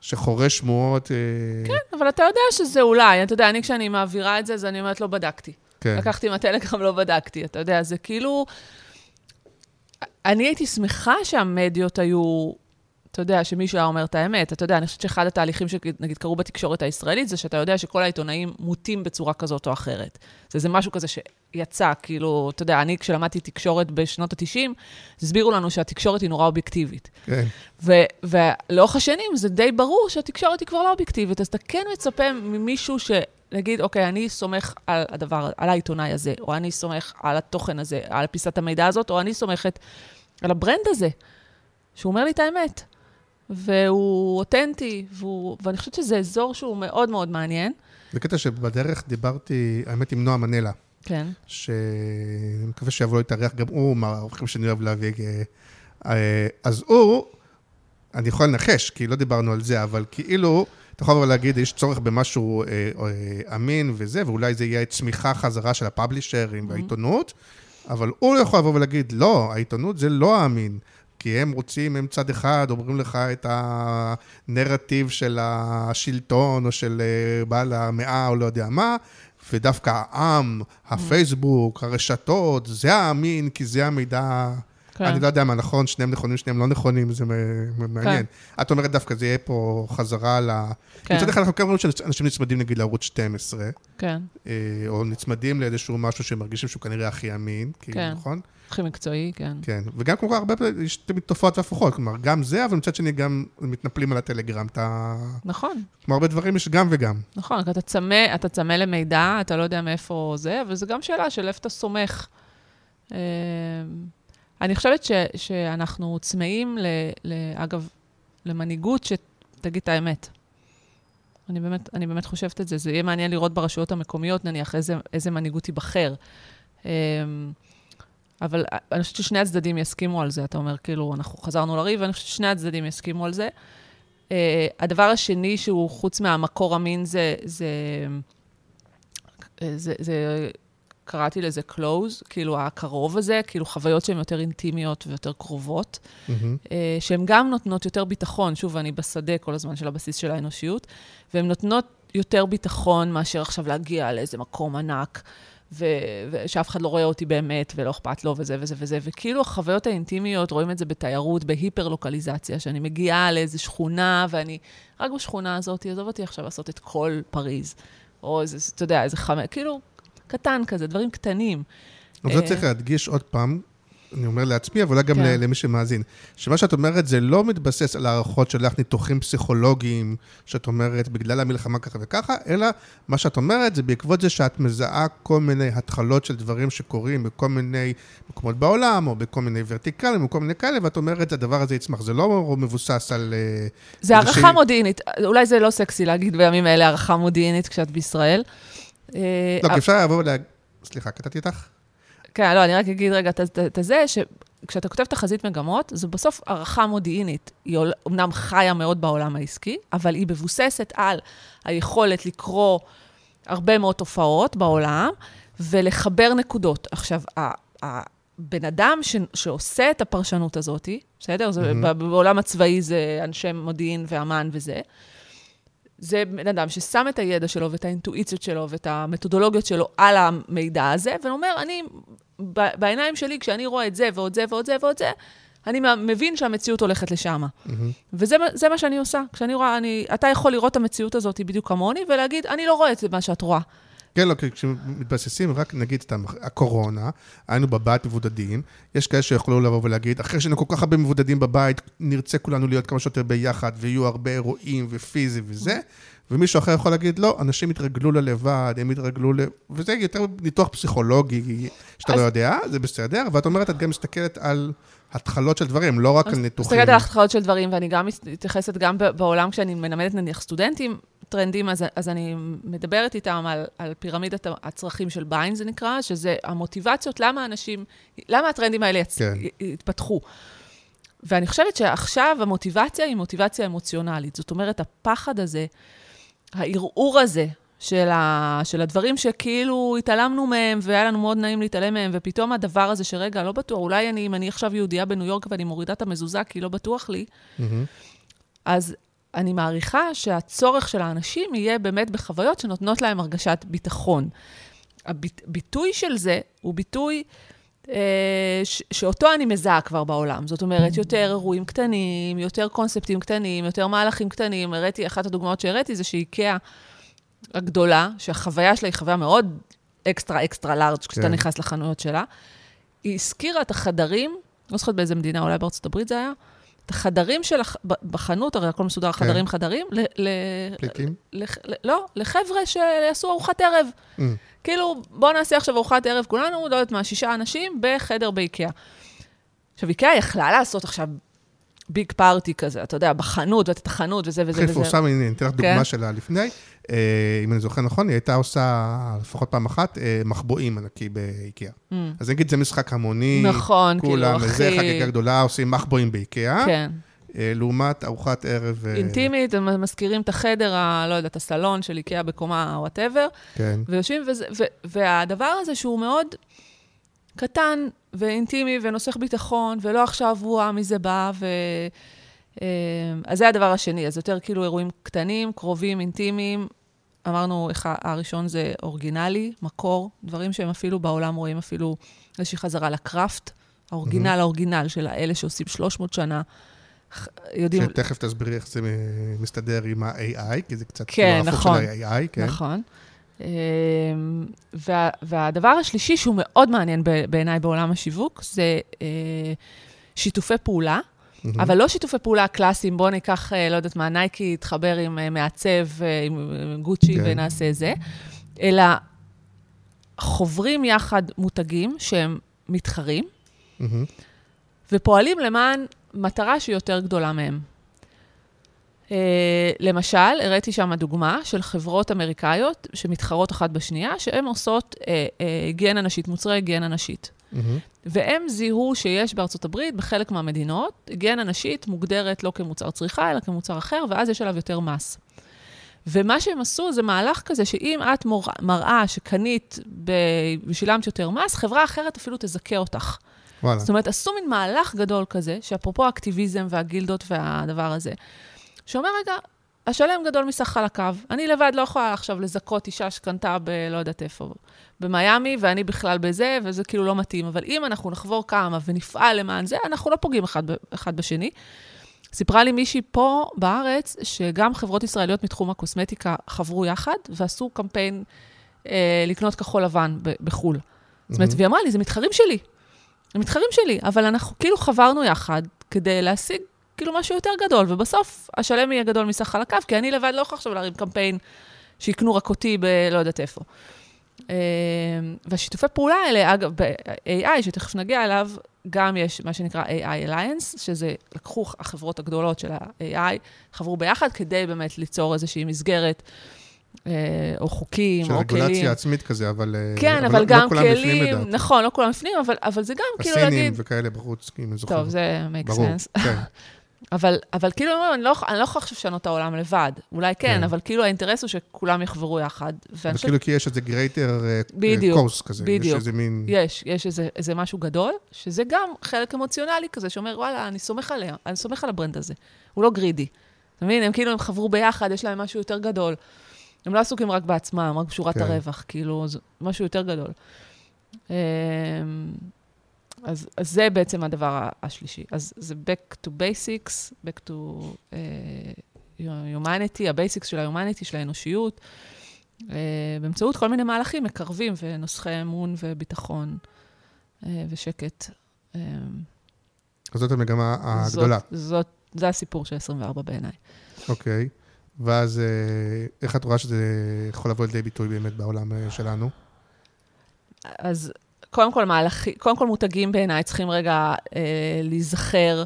שחורש שמועות... אה, כן, אבל אתה יודע שזה אולי, אתה יודע, אני כשאני מעבירה את זה, אז אני אומרת, לא בדקתי. כן. לקחתי מהטלגרם, לא בדקתי, אתה יודע, זה כאילו... אני הייתי שמחה שהמדיות היו, אתה יודע, שמישהו היה אומר את האמת. אתה יודע, אני חושבת שאחד התהליכים שנגיד קרו בתקשורת הישראלית, זה שאתה יודע שכל העיתונאים מוטים בצורה כזאת או אחרת. זה איזה משהו כזה שיצא, כאילו, אתה יודע, אני כשלמדתי תקשורת בשנות ה-90, הסבירו לנו שהתקשורת היא נורא אובייקטיבית. כן. ו- ולאורך השנים זה די ברור שהתקשורת היא כבר לא אובייקטיבית, אז אתה כן מצפה ממישהו שנגיד, אוקיי, אני סומך על הדבר, על העיתונאי הזה, או אני סומך על התוכן הזה, על פיסת המידע הזאת, או אני סומכת על ה brand הזה, שהוא אומר לי את האמת. והוא אותנטי, והוא, ואני חושבת שזה אזור שהוא מאוד מאוד מעניין. זה קטע שבדרך דיברתי, האמת, עם נועה מנלה. כן. שאני מקווה שיבוא להתארח גם הוא, מהאורחים שאני אוהב להביא. אה, אה, אז הוא, אני יכול לנחש, כי לא דיברנו על זה, אבל כאילו, אתה יכול לבוא להגיד, יש צורך במשהו אה, אה, אמין וזה, ואולי זה יהיה צמיחה חזרה של הפאבלישרים והעיתונות, אבל הוא לא יכול לבוא ולהגיד, לא, העיתונות זה לא אמין. כי הם רוצים, הם צד אחד, אומרים לך את הנרטיב של השלטון או של אה, בעל המאה או לא יודע מה, ודווקא העם, הפייסבוק, הרשתות, זה האמין, כי זה המידע... כן. אני לא יודע מה נכון, שניהם נכונים, שניהם לא נכונים, זה מעניין. כן. את אומרת דווקא זה יהיה פה חזרה ל... כן. מצד אחד אנחנו כן רואים שאנשים נצמדים נגיד לערוץ 12. כן. אה, או נצמדים לאיזשהו משהו שהם מרגישים שהוא כנראה הכי אמין, כן. נכון? הכי מקצועי, כן. כן, וגם כמובן הרבה פעמים יש תמיד תופעות והפוכות, כלומר, גם זה, אבל מצד שני גם מתנפלים על הטלגרם, אתה... נכון. כמו הרבה דברים יש גם וגם. נכון, אתה צמא, אתה צמא למידע, אתה לא יודע מאיפה זה, אבל זו גם שאלה של איפה אתה סומך. אה, אני חושבת ש, שאנחנו צמאים, ל, ל, אגב, למנהיגות שתגיד את האמת. אני באמת, אני באמת חושבת את זה. זה יהיה מעניין לראות ברשויות המקומיות, נניח, איזה, איזה מנהיגות תיבחר. אמ, אבל אני חושבת ששני הצדדים יסכימו על זה. אתה אומר, כאילו, אנחנו חזרנו לריב, ואני חושבת ששני הצדדים יסכימו על זה. Uh, הדבר השני שהוא חוץ מהמקור המין זה, זה, זה, זה, קראתי לזה close, כאילו הקרוב הזה, כאילו חוויות שהן יותר אינטימיות ויותר קרובות, mm-hmm. uh, שהן גם נותנות יותר ביטחון, שוב, אני בשדה כל הזמן של הבסיס של האנושיות, והן נותנות יותר ביטחון מאשר עכשיו להגיע לאיזה מקום ענק. ושאף אחד לא רואה אותי באמת, ולא אכפת לו, וזה וזה וזה. וכאילו החוויות האינטימיות, רואים את זה בתיירות, בהיפר-לוקליזציה, שאני מגיעה לאיזו שכונה, ואני רק בשכונה הזאת, עזוב אותי עכשיו לעשות את כל פריז. או איזה, אתה יודע, איזה חמש, כאילו, קטן כזה, דברים קטנים. אבל זה צריך להדגיש עוד פעם, אני אומר לעצמי, אבל אולי גם כן. למי שמאזין, שמה שאת אומרת זה לא מתבסס על הערכות שלך, ניתוחים פסיכולוגיים, שאת אומרת בגלל המלחמה ככה וככה, אלא מה שאת אומרת זה בעקבות זה שאת מזהה כל מיני התחלות של דברים שקורים בכל מיני מקומות בעולם, או בכל מיני ורטיקלים, בכל מיני כאלה, ואת אומרת, הדבר הזה יצמח. זה לא מבוסס על... אה, זה הערכה שהיא... מודיעינית. אולי זה לא סקסי להגיד בימים האלה הערכה מודיעינית כשאת בישראל. אה, לא, כי אפשר לבוא ולהגיד... סליחה, קטעתי אותך? כן, לא, אני רק אגיד רגע את זה, שכשאתה כותב תחזית מגמות, זו בסוף הערכה מודיעינית. היא אומנם חיה מאוד בעולם העסקי, אבל היא מבוססת על היכולת לקרוא הרבה מאוד תופעות בעולם ולחבר נקודות. עכשיו, הבן אדם ש, שעושה את הפרשנות הזאת, בסדר? Mm-hmm. בעולם הצבאי זה אנשי מודיעין ואמ"ן וזה. זה בן אדם ששם את הידע שלו ואת האינטואיציות שלו ואת המתודולוגיות שלו על המידע הזה, ואומר, אני, בעיניים שלי, כשאני רואה את זה ועוד זה ועוד זה ועוד זה, אני מבין שהמציאות הולכת לשם. Mm-hmm. וזה מה שאני עושה. כשאני רואה, אני, אתה יכול לראות את המציאות הזאת בדיוק כמוני, ולהגיד, אני לא רואה את זה מה שאת רואה. כן, לא, כשמתבססים, רק נגיד סתם, הקורונה, היינו בבית מבודדים, יש כאלה שיכולו לבוא ולהגיד, אחרי שהיינו כל כך הרבה מבודדים בבית, נרצה כולנו להיות כמה שיותר ביחד, ויהיו הרבה אירועים ופיזי וזה, ומישהו אחר יכול להגיד, לא, אנשים התרגלו ללבד, הם התרגלו ל... וזה יותר ניתוח פסיכולוגי, שאתה לא אז... לא יודע, זה בסדר, ואת אומרת, את גם מסתכלת על... התחלות של דברים, לא רק על ניתוחים. מסתכלת על התחלות של דברים, ואני גם מתייחסת גם בעולם, כשאני מלמדת נניח סטודנטים, טרנדים, אז, אז אני מדברת איתם על, על פירמידת הצרכים של ביין, זה נקרא, שזה המוטיבציות, למה אנשים, למה הטרנדים האלה יצ... כן. יתפתחו. ואני חושבת שעכשיו המוטיבציה היא מוטיבציה אמוציונלית. זאת אומרת, הפחד הזה, הערעור הזה של, ה, של הדברים שכאילו התעלמנו מהם, והיה לנו מאוד נעים להתעלם מהם, ופתאום הדבר הזה שרגע, לא בטוח, אולי אני, אם אני עכשיו יהודייה בניו יורק ואני מורידה את המזוזה כי לא בטוח לי, mm-hmm. אז אני מעריכה שהצורך של האנשים יהיה באמת בחוויות שנותנות להם הרגשת ביטחון. הביטוי של זה הוא ביטוי אה, ש- שאותו אני מזהה כבר בעולם. זאת אומרת, יותר אירועים קטנים, יותר קונספטים קטנים, יותר מהלכים קטנים. הראיתי, אחת הדוגמאות שהראיתי זה שאיקאה הגדולה, שהחוויה שלה היא חוויה מאוד אקסטרה אקסטרה לארג' כשאתה כן. נכנס לחנויות שלה, היא הזכירה את החדרים, לא זוכרת באיזה מדינה, אולי בארצות הברית זה היה, את החדרים של, הח... בחנות, הרי הכל מסודר, כן. חדרים חדרים, ל... ל... פליטים? ל... ל... לא, לחבר'ה שיעשו ארוחת ערב. Mm. כאילו, בואו נעשה עכשיו ארוחת ערב כולנו, לא יודעת מה, שישה אנשים בחדר באיקאה. עכשיו, איקאה יכלה לעשות עכשיו ביג פארטי כזה, אתה יודע, בחנות, ואת החנות וזה וזה הכי וזה. מפורסם, הנה, אני אתן לך כן. דוגמה שלה לפני. אה, אם אני זוכר נכון, היא הייתה עושה לפחות פעם אחת אה, מחבואים ענקי באיקאה. Mm. אז נגיד זה משחק המוני, נכון, כאילו, כולם, וזה הכי... חגיגה גדולה, עושים מחבואים באיקאה, כן. אה, לעומת ארוחת ערב... אינטימית, הם מזכירים את החדר, ה, לא יודעת, הסלון של איקאה בקומה, whatever, כן. ויושבים, וזה, ו, והדבר הזה שהוא מאוד קטן ואינטימי ונוסך ביטחון, ולא עכשיו וואה, מי זה בא, ו... אה, אז זה הדבר השני, אז יותר כאילו אירועים קטנים, קרובים, אינטימיים. אמרנו, הראשון זה אורגינלי, מקור, דברים שהם אפילו בעולם רואים אפילו איזושהי חזרה לקראפט, האורגינל, האורגינל של האלה שעושים 300 שנה, יודעים... שתכף תסבירי איך זה מסתדר עם ה-AI, כי זה קצת כן, כאילו נכון. ההפוך של ה-AI, כן. נכון. אמ, וה, והדבר השלישי, שהוא מאוד מעניין בעיניי בעולם השיווק, זה אה, שיתופי פעולה, מהמם. אבל לא שיתופי פעולה קלאסיים, בואו ניקח, אה, לא יודעת מה, נייקי יתחבר עם אה, מעצב, עם גוצ'י כן. ונעשה זה, אלא חוברים יחד מותגים שהם מתחרים, מהמם. ופועלים למען מטרה שהיא יותר גדולה מהם. Uh, למשל, הראיתי שם דוגמה של חברות אמריקאיות שמתחרות אחת בשנייה, שהן עושות uh, uh, היגיינה נשית, מוצרי היגיינה נשית. מהמם. והם זיהו שיש בארצות הברית, בחלק מהמדינות, היגיינה נשית מוגדרת לא כמוצר צריכה, אלא כמוצר אחר, ואז יש עליו יותר מס. ומה שהם עשו זה מהלך כזה, שאם את מור... מראה שקנית ב... ושילמת יותר מס, חברה אחרת אפילו תזכה אותך. וואלה. זאת אומרת, עשו מין מהלך גדול כזה, שאפרופו האקטיביזם והגילדות והדבר הזה, שאומר, רגע, השלם גדול מסך חלקיו. אני לבד לא יכולה עכשיו לזכות אישה שקנתה ב... לא יודעת איפה, במיאמי, ואני בכלל בזה, וזה כאילו לא מתאים. אבל אם אנחנו נחבור כמה ונפעל למען זה, אנחנו לא פוגעים אחד. אחד בשני. סיפרה לי מישהי פה בארץ, שגם חברות ישראליות מתחום הקוסמטיקה חברו יחד, ועשו קמפיין אה, לקנות כחול לבן ב- בחו"ל. זאת אומרת, והיא אמרה לי, זה מתחרים שלי. הם מתחרים שלי, אבל אנחנו כאילו חברנו יחד כדי להשיג כאילו משהו יותר גדול, ובסוף השלם יהיה גדול מסך חלקיו, כי אני לבד לא יכולה עכשיו להרים קמפיין שיקנו רק אותי בלא יודעת איפה. אה, והשיתופי פעולה האלה, אגב, ב-AI, שתכף נגיע אליו, גם יש מה שנקרא AI Alliance, שזה לקחו החברות הגדולות של ה-AI, חברו ביחד כדי באמת ליצור איזושהי מסגרת, אה, או חוקים, של או כלים. רגולציה עצמית כזה, אבל... אה, כן, לא- אבל לא גם כולם בפנים, כלים, לדעתי. נכון, לא כולם בפנים, אבל, אבל זה גם כאילו הסינים להגיד, וכאלה בחוץ, כאילו, אני זוכר. טוב, זה make ברור, sense. כן. [LAUGHS] אבל, אבל כאילו, אני לא, אני לא יכולה עכשיו לשנות את העולם לבד. אולי כן, כן. אבל כאילו האינטרס הוא שכולם יחברו יחד. חושבת, וכאילו כי יש איזה גרייטר בדיוק, קורס כזה. יש בדיוק. איזה מין... יש, יש איזה, איזה משהו גדול, שזה גם חלק emotional כזה, שאומר, וואלה, אני סומך עליה, אני סומך על ה brand הזה. הוא לא greedy. אתה מבין? הם כאילו, הם חברו ביחד, יש להם משהו יותר גדול. הם לא עסוקים רק בעצמם, רק בשורת כן. הרווח, כאילו, זה משהו יותר גדול. אז, אז זה בעצם הדבר השלישי. אז זה back to basics, back to uh, humanity, ה basics של ה-humanity, של האנושיות, uh, באמצעות כל מיני מהלכים מקרבים ונוסחי אמון וביטחון uh, ושקט. Um, אז זאת המגמה הגדולה. זאת, זאת, זה הסיפור של 24 בעיניי. אוקיי. ואז אה, איך את רואה שזה יכול לבוא לידי ביטוי באמת בעולם שלנו? אז קודם כל מהלכים, קודם כל מותגים בעיניי צריכים רגע אה, להיזכר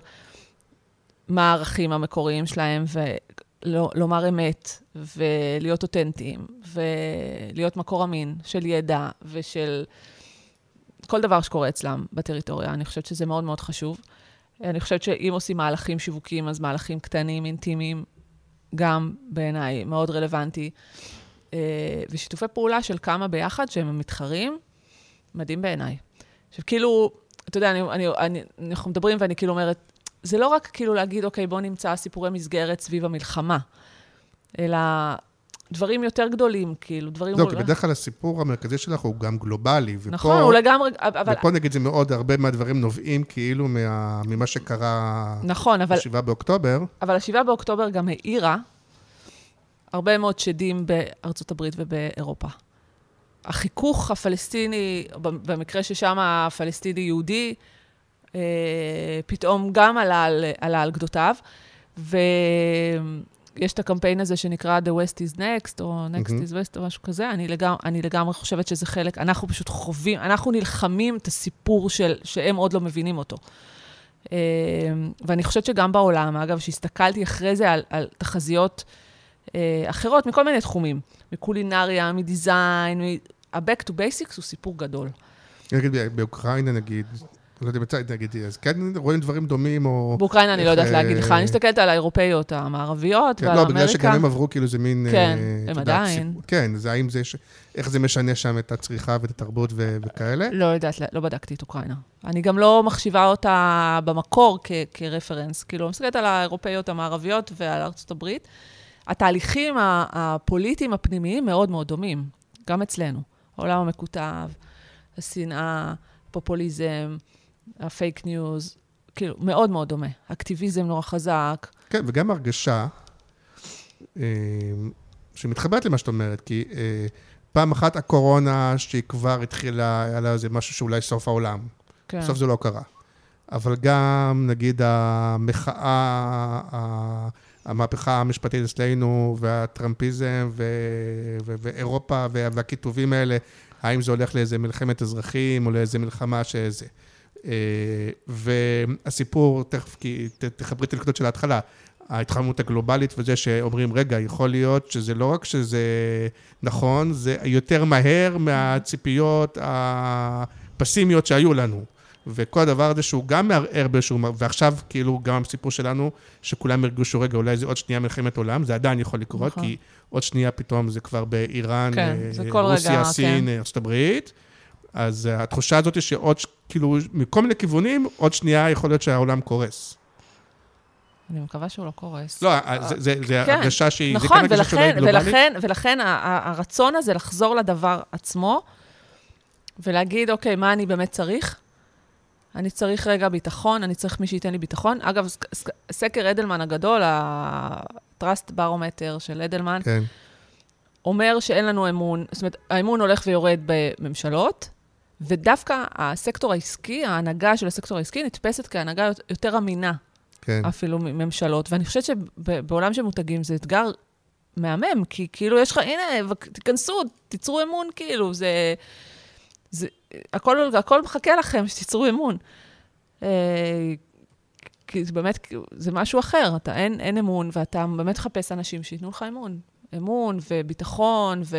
מה הערכים המקוריים שלהם, ולומר אמת, ולהיות אותנטיים, ולהיות מקור אמין של ידע ושל כל דבר שקורה אצלם בטריטוריה. אני חושבת שזה מאוד מאוד חשוב. אני חושבת שאם עושים מהלכים שיווקיים, אז מהלכים קטנים, אינטימיים, גם בעיניי מאוד רלוונטי. אה, ושיתופי פעולה של כמה ביחד שהם מתחרים, מדהים בעיניי. עכשיו, כאילו, אתה יודע, אני, אני, אני, אנחנו מדברים ואני כאילו אומרת, זה לא רק כאילו להגיד, אוקיי, בואו נמצא סיפורי מסגרת סביב המלחמה, אלא דברים יותר גדולים, כאילו, דברים... לא, כי בדרך כלל הסיפור המרכזי שלך הוא גם גלובלי, ופה... נכון, הוא לגמרי... אבל... ופה נגיד זה מאוד, הרבה מהדברים נובעים כאילו מה, ממה שקרה נכון, אבל, ב-7 באוקטובר. אבל ה-7 באוקטובר גם האירה הרבה מאוד שדים בארצות הברית ובאירופה. החיכוך הפלסטיני, במקרה ששם הפלסטיני-יהודי, אה, פתאום גם עלה על, עלה על גדותיו, ויש את הקמפיין הזה שנקרא The West is Next, או Next מהמם. is West, או משהו כזה, אני לגמרי, אני לגמרי חושבת שזה חלק, אנחנו פשוט חווים, אנחנו נלחמים את הסיפור של, שהם עוד לא מבינים אותו. אה, ואני חושבת שגם בעולם, אגב, שהסתכלתי אחרי זה על, על תחזיות אחרות מכל מיני תחומים, מקולינריה, מדיזיין, ה-back to basics הוא סיפור גדול. נגיד באוקראינה נגיד, לא יודע אם יצא, נגיד, אז כן רואים דברים דומים, או... באוקראינה אני לא יודעת להגיד לך, אני מסתכלת על האירופאיות המערביות כן, ועל לא, אמריקה. בגלל שגם הם עברו כאילו זה מין... כן, אה, הם את יודעת, עדיין. כן, זה האם זה, איך זה משנה שם את הצריכה ואת התרבות וכאלה? לא יודעת, לא בדקתי את אוקראינה. אני גם לא מחשיבה אותה במקור כרפרנס. כאילו, אני מסתכלת על האירופאיות המערביות ועל ארצות הברית. התהליכים הפוליטיים הפנימיים מאוד מאוד דומים, גם אצלנו. העולם המקוטב, השנאה, הפופוליזם, הפייק ניוז, כאילו, מאוד מאוד דומה. אקטיביזם נורא חזק. כן, וגם הרגשה אה, שמתחברת למה שאת אומרת, כי אה, פעם אחת הקורונה, שהיא כבר התחילה, היה לה איזה משהו שאולי סוף העולם. כן. בסוף זה לא קרה. אבל גם, נגיד, המחאה, המהפכה המשפטית אצלנו, והטראמפיזם, ו- ו- ואירופה, וה- והכיתובים האלה, האם זה הולך לאיזה מלחמת אזרחים, או לאיזה מלחמה שזה. אה, והסיפור, תכף, כי תחברי את הנקודות של ההתחלה, ההתחממות הגלובלית וזה שאומרים, רגע, יכול להיות שזה לא רק שזה נכון, זה יותר מהר מהציפיות הפסימיות שהיו לנו. וכל הדבר הזה שהוא גם מערער באיזשהו, ועכשיו כאילו גם הסיפור שלנו, שכולם הרגישו, רגע, אולי זה עוד שנייה מלחמת עולם, זה עדיין יכול לקרות, נכון. כי עוד שנייה פתאום זה כבר באיראן, כן, אה, כל רגע, רוסיה, כן. סין, אה, ארצות הברית. אז אה, התחושה הזאת היא שעוד, כאילו, מכל מיני כיוונים, עוד שנייה יכול להיות שהעולם קורס. אני מקווה שהוא לא קורס. לא, אה, זה- כן, הרגשה שהיא, נכון, כן ולכן. ולכן, ולכן ה- הרצון הזה לחזור לדבר עצמו, ולהגיד, אוקיי, מה אני באמת צריך? אני צריך רגע ביטחון, אני צריך מי שייתן לי ביטחון. אגב, סק- סק- סקר אדלמן הגדול, ה-Trust Barometer של אדלמן, כן, אומר שאין לנו אמון, זאת אומרת, האמון הולך ויורד בממשלות, ודווקא הסקטור העסקי, ההנהגה של הסקטור העסקי נתפסת כהנהגה יותר אמינה כן. אפילו מממשלות. ואני חושבת שבעולם של מותגים זה אתגר מהמם, כי כאילו יש לך, הנה, תיכנסו, תיצרו אמון, כאילו, זה... הכל, הכל מחכה לכם, שתיצרו אמון. אה, כי זה באמת, זה משהו אחר, אתה אין, אין אמון, ואתה באמת מחפש אנשים שייתנו לך אמון. אמון וביטחון, ו...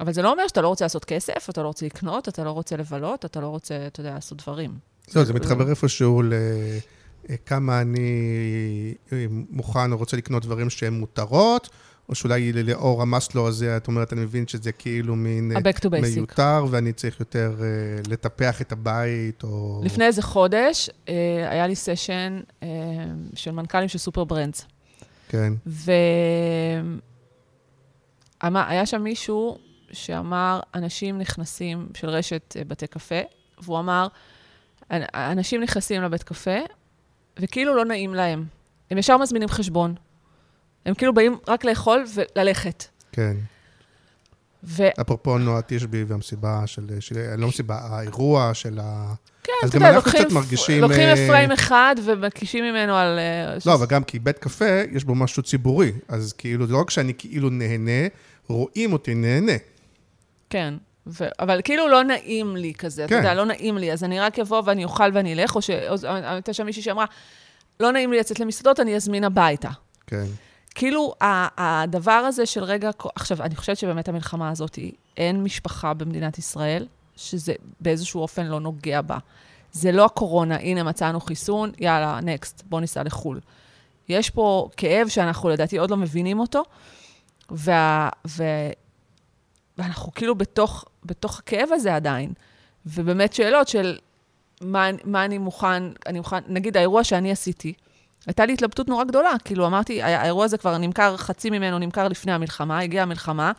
אבל זה לא אומר שאתה לא רוצה לעשות כסף, אתה לא רוצה לקנות, אתה לא רוצה לבלות, אתה לא רוצה, אתה יודע, לעשות דברים. לא, זה מתחבר איפשהו לכמה אני אה, מוכן או רוצה לקנות דברים שהם מותרות, או שאולי לאור המסלו הזה, את אומרת, אני מבין שזה כאילו מין. מיותר, ואני צריך יותר אה, לטפח את הבית, או... לפני איזה חודש אה, היה לי סשן אה, של מנכ"לים של סופר ברנדס. כן, והיה שם מישהו שאמר, אנשים נכנסים, של רשת בתי קפה, והוא אמר, "אנ- אנשים נכנסים לבית קפה, וכאילו לא נעים להם. הם ישר מזמינים חשבון. הם כאילו באים רק לאכול וללכת. כן. ו- אפרופו נועה תשבי והמסיבה של, של... לא מסיבה, האירוע של ה... כן, אז אתה גם יודע, אנחנו לוקחים, קצת מרגישים, לוקחים אה, אפרים אחד ומקישים ממנו על... אה, לא, אבל גם כי בית קפה, יש בו משהו ציבורי. אז כאילו, זה לא רק שאני כאילו נהנה, רואים אותי נהנה. כן, ו... אבל כאילו לא נעים לי כזה, אתה כן. יודע, לא נעים לי, אז אני רק אבוא ואני אוכל ואני אלך, או שהייתה שם מישהי שאמרה, לא נעים לי לצאת למסעדות, אני אזמין הביתה. כן. כאילו, הדבר הזה של רגע, עכשיו, אני חושבת שבאמת המלחמה הזאת, היא- אין משפחה במדינת ישראל שזה באיזשהו אופן לא נוגע בה. זה לא הקורונה, הנה מצאנו חיסון, יאללה, נקסט, בוא ניסע לחו"ל. יש פה כאב שאנחנו לדעתי עוד לא מבינים אותו, וה, ו, ואנחנו כאילו בתוך, בתוך הכאב הזה עדיין. ובאמת שאלות של מה, מה אני מוכן, אני מוכן, נגיד האירוע שאני עשיתי, הייתה לי התלבטות נורא גדולה, כאילו אמרתי, הא- האירוע הזה כבר נמכר, חצי ממנו נמכר לפני המלחמה, הגיעה המלחמה,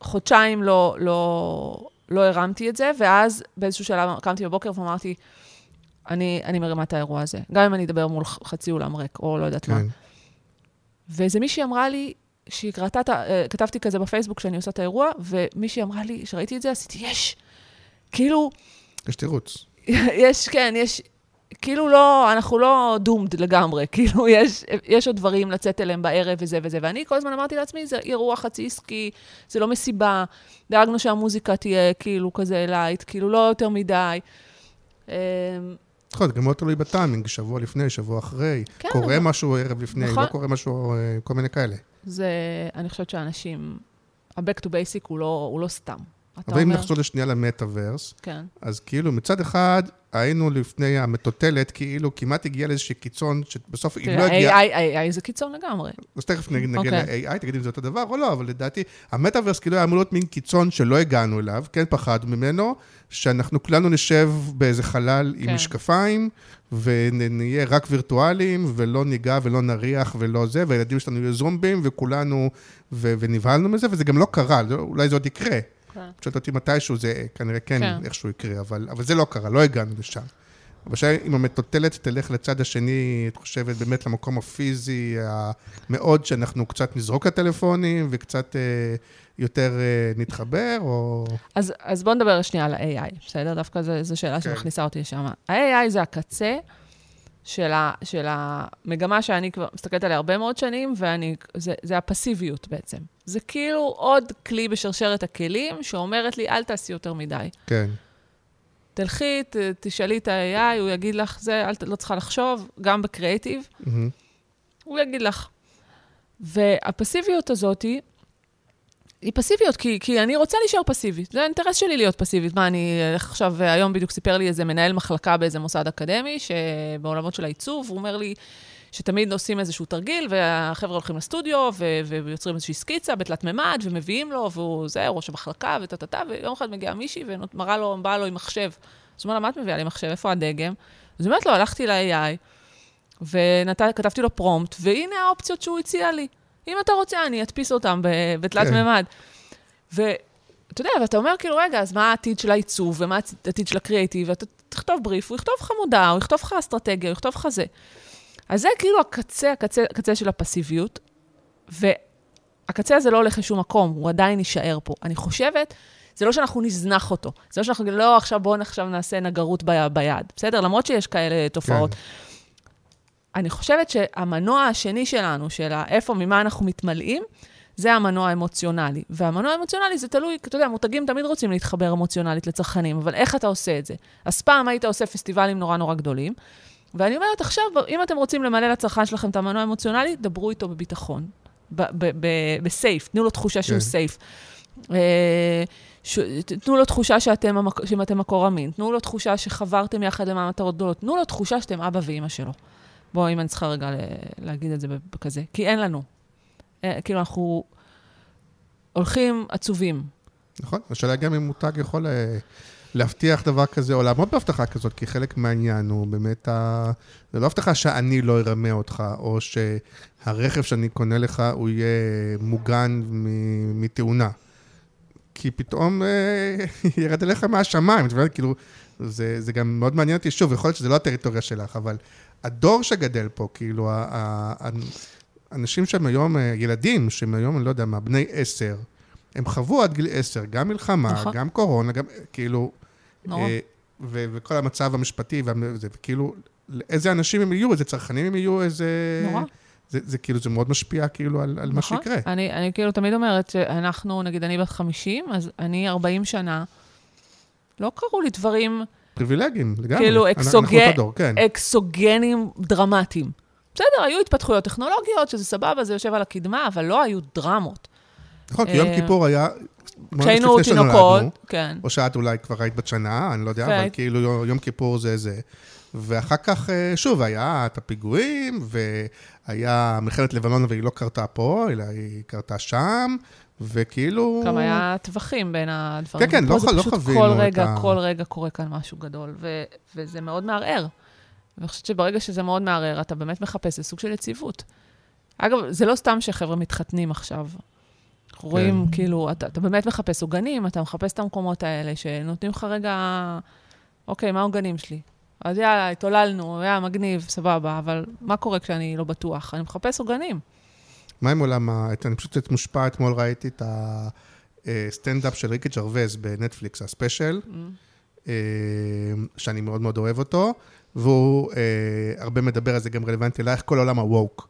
חודשיים לא, לא, לא הרמתי את זה, ואז באיזשהו שלב קמתי בבוקר ואמרתי, אני, אני מרימה את האירוע הזה, גם אם אני אדבר מול חצי אולם ריק, או לא יודעת מה. כן. ואיזה מישהי אמרה לי, שהיא קראתה, אה, כתבתי כזה בפייסבוק שאני עושה את האירוע, ומישהי אמרה לי, שראיתי את זה, עשיתי, יש. כאילו, יש תירוץ. [LAUGHS] יש, כן, יש, כאילו לא, אנחנו לא doomed לגמרי, [LAUGHS] כאילו יש, יש עוד דברים לצאת אליהם בערב וזה וזה, ואני כל הזמן אמרתי לעצמי, זה אירוע חצי עסקי, זה לא מסיבה, דאגנו שהמוזיקה תהיה כאילו כזה light, כאילו לא יותר מדי. אמ, יכול להיות, גם מאוד תלוי בטיימינג, שבוע לפני, שבוע אחרי. כן, קורה אבל- משהו ערב לפני, נכון. לא קורה משהו, אה, כל מיני כאלה. זה, אני חושבת שאנשים, ה-back to basic הוא לא, הוא לא סתם. אבל אם אומר, נחזור לשנייה למטאוורס, כן, אז כאילו מצד אחד היינו לפני המטוטלת, כאילו כמעט הגיעה לאיזשהו קיצון, שבסוף היא לא הגיעה. AI, AI זה קיצון לגמרי. אז תכף נגיד- נגיע אוקיי. ל-AI, תגיד אם זה אותו דבר או לא, אבל לדעתי, המטאוורס כאילו היה אמור להיות מין קיצון שלא הגענו אליו, כן פחדנו ממנו, שאנחנו כולנו נשב באיזה חלל עם כן. משקפיים, ונהיה רק וירטואליים, ולא ניגע ולא נריח ולא זה, והילדים שלנו יהיו זומבים, וכולנו, ונבהלנו מזה, וזה גם לא קרה, אולי זה עוד יקרה. כן. פשוט אותי מתישהו זה כנראה כן, כן. איכשהו יקרה, אבל, אבל זה לא קרה, לא הגענו לשם. אבל שאם המטוטלת תלך לצד השני, את חושבת באמת למקום הפיזי המאוד, שאנחנו קצת נזרוק את הטלפונים וקצת אה, יותר אה, נתחבר, או... אז, אז בואו נדבר שנייה על ה-AI, בסדר? דווקא זו, זו שאלה כן. שמכניסה אותי לשם. ה-AI זה הקצה של, ה, של המגמה שאני כבר מסתכלת עליה הרבה מאוד שנים, ואני, זה, זה הפסיביות בעצם. זה כאילו עוד כלי בשרשרת הכלים שאומרת לי, אל תעשי יותר מדי. כן, תלכי, ת, תשאלי את ה-AI, הוא יגיד לך, זה, אל, לא צריכה לחשוב, גם בקריאיטיב, מהמם. הוא יגיד לך. והפסיביות הזאת היא, פסיביות, כי, כי אני רוצה להישאר פסיבית. זה האינטרס שלי להיות פסיבית. מה, אני אלך עכשיו, היום בדיוק סיפר לי איזה מנהל מחלקה באיזה מוסד אקדמי, שבעולמות של העיצוב, הוא אומר לי שתמיד עושים איזשהו תרגיל, והחבר'ה הולכים לסטודיו, ו- ויוצרים איזושהי סקיצה בתלת מימד, ומביאים לו, והוא זה, ראש המחלקה, וטה-טה-טה, ויום אחד מגיעה מישהי, ומראה לו, באה לו עם מחשב. אז הוא אומר לה, מה את מביאה לי מחשב? איפה הדגם? אז היא אומרת לו, הלכתי ל-AI, וכתבתי לו פרומפט, והנה האופציות שהוא הציע לי. אם אתה רוצה, אני אדפיס אותם בתלת כן. מימד. ואתה יודע, ואתה אומר כאילו, רגע, אז מה העתיד של העיצוב, ומה העתיד של הקריאיטיב, ואתה תכתוב בריף, הוא יכתוב לך מודעה, הוא יכתוב לך אסטרטגיה, הוא יכתוב לך זה. אז זה כאילו הקצה, הקצה, הקצה של הפסיביות, והקצה הזה לא הולך לשום מקום, הוא עדיין יישאר פה. אני חושבת, זה לא שאנחנו נזנח אותו, זה לא שאנחנו, לא, עכשיו בואו עכשיו נעשה נגרות ביד, בסדר? למרות שיש כאלה תופעות. כן. אני חושבת שהמנוע השני שלנו, של איפה, ממה אנחנו מתמלאים, זה המנוע האמוציונלי. והמנוע האמוציונלי זה תלוי, אתה יודע, מותגים תמיד רוצים להתחבר אמוציונלית לצרכנים, אבל איך אתה עושה את זה? אז פעם היית עושה פסטיבלים נורא נורא גדולים, ואני אומרת, עכשיו, אם אתם רוצים למלא לצרכן שלכם את המנוע האמוציונלי, דברו איתו בביטחון, בסייף, תנו לו תחושה שהוא כן. סייף. אה, ש... תנו לו תחושה שאתם, המק... שאתם מקור אמין, תנו לו תחושה שחברתם יחד למען מטרות גדולות, תנו לו תחושה שאתם אבא ואימא שלו. בואו, אם אני צריכה רגע להגיד את זה בכזה, כי אין לנו. אה, כאילו, אנחנו הולכים עצובים. נכון? השאלה גם אם מותג יכול אה, להבטיח דבר כזה, או לעמוד בהבטחה כזאת, כי חלק מהעניין הוא באמת, ה... זה לא הבטחה שאני לא ארמה אותך, או שהרכב שאני קונה לך, הוא יהיה מוגן מתאונה. כי פתאום אה, [LAUGHS] ירד אליך מהשמיים, את מבינה? כאילו, זה, זה גם מאוד מעניין אותי, שוב, יכול להיות שזה לא הטריטוריה שלך, אבל הדור שגדל פה, כאילו, ה- ה- ה- אנשים שהם היום, אה, ילדים, שהם היום, אני לא יודע מה, בני עשר, הם חוו עד גיל עשר, גם מלחמה, נכון. גם קורונה, גם, כאילו, נורא. אה, ו- וכל המצב המשפטי, וזה, וכאילו, איזה אנשים הם יהיו, איזה צרכנים הם יהיו, איזה... נורא. זה, זה כאילו, זה מאוד משפיע כאילו על, על מה נכון. שיקרה. אני, אני כאילו תמיד אומרת שאנחנו, נגיד, אני בת 50, אז אני 40 שנה, לא קרו לי דברים פריבילגים, לגמרי. כאילו אנחנו- אקסוגן- אנחנו אותו דור, כן. אקסוגנים דרמטיים. בסדר, היו התפתחויות טכנולוגיות, שזה סבבה, זה יושב על הקדמה, אבל לא היו דרמות. נכון, כי יום אה, כיפור היה... כשהיינו תינוקות, כן. או שאת אולי כבר היית בת שנה, אני לא יודע. אבל כאילו יום- יום כיפור זה זה. ואחר כך, אה, שוב, היה את הפיגועים, והיה מלחמת לבנון, והיא לא קרתה פה, אלא היא קרתה שם, וכאילו... גם היה טווחים בין הדברים. כן, כן, לא לא חווינו כל את רגע, ה- כל רגע קורה כאן משהו גדול, ו- וזה מאוד מערער. ואני חושבת שברגע שזה מאוד מערער, אתה באמת מחפש, זה סוג של יציבות. אגב, זה לא סתם שחבר'ה מתחתנים עכשיו. אנחנו כן. רואים, כאילו, אתה, אתה באמת מחפש עוגנים, אתה מחפש את המקומות האלה שנותנים לך רגע, אוקיי, מה העוגנים שלי? אז יאללה, התהוללנו, היה מגניב, סבבה, אבל מה קורה כשאני לא בטוח? אני מחפש עוגנים. מה עם עולם ה... אני פשוט מושפע, אתמול ראיתי את הסטנדאפ של ריקי ג'רווז בנטפליקס, ה special, אה, שאני מאוד מאוד אוהב אותו, והוא אה, הרבה מדבר על זה, גם רלוונטי אלייך, כל עולם הווק.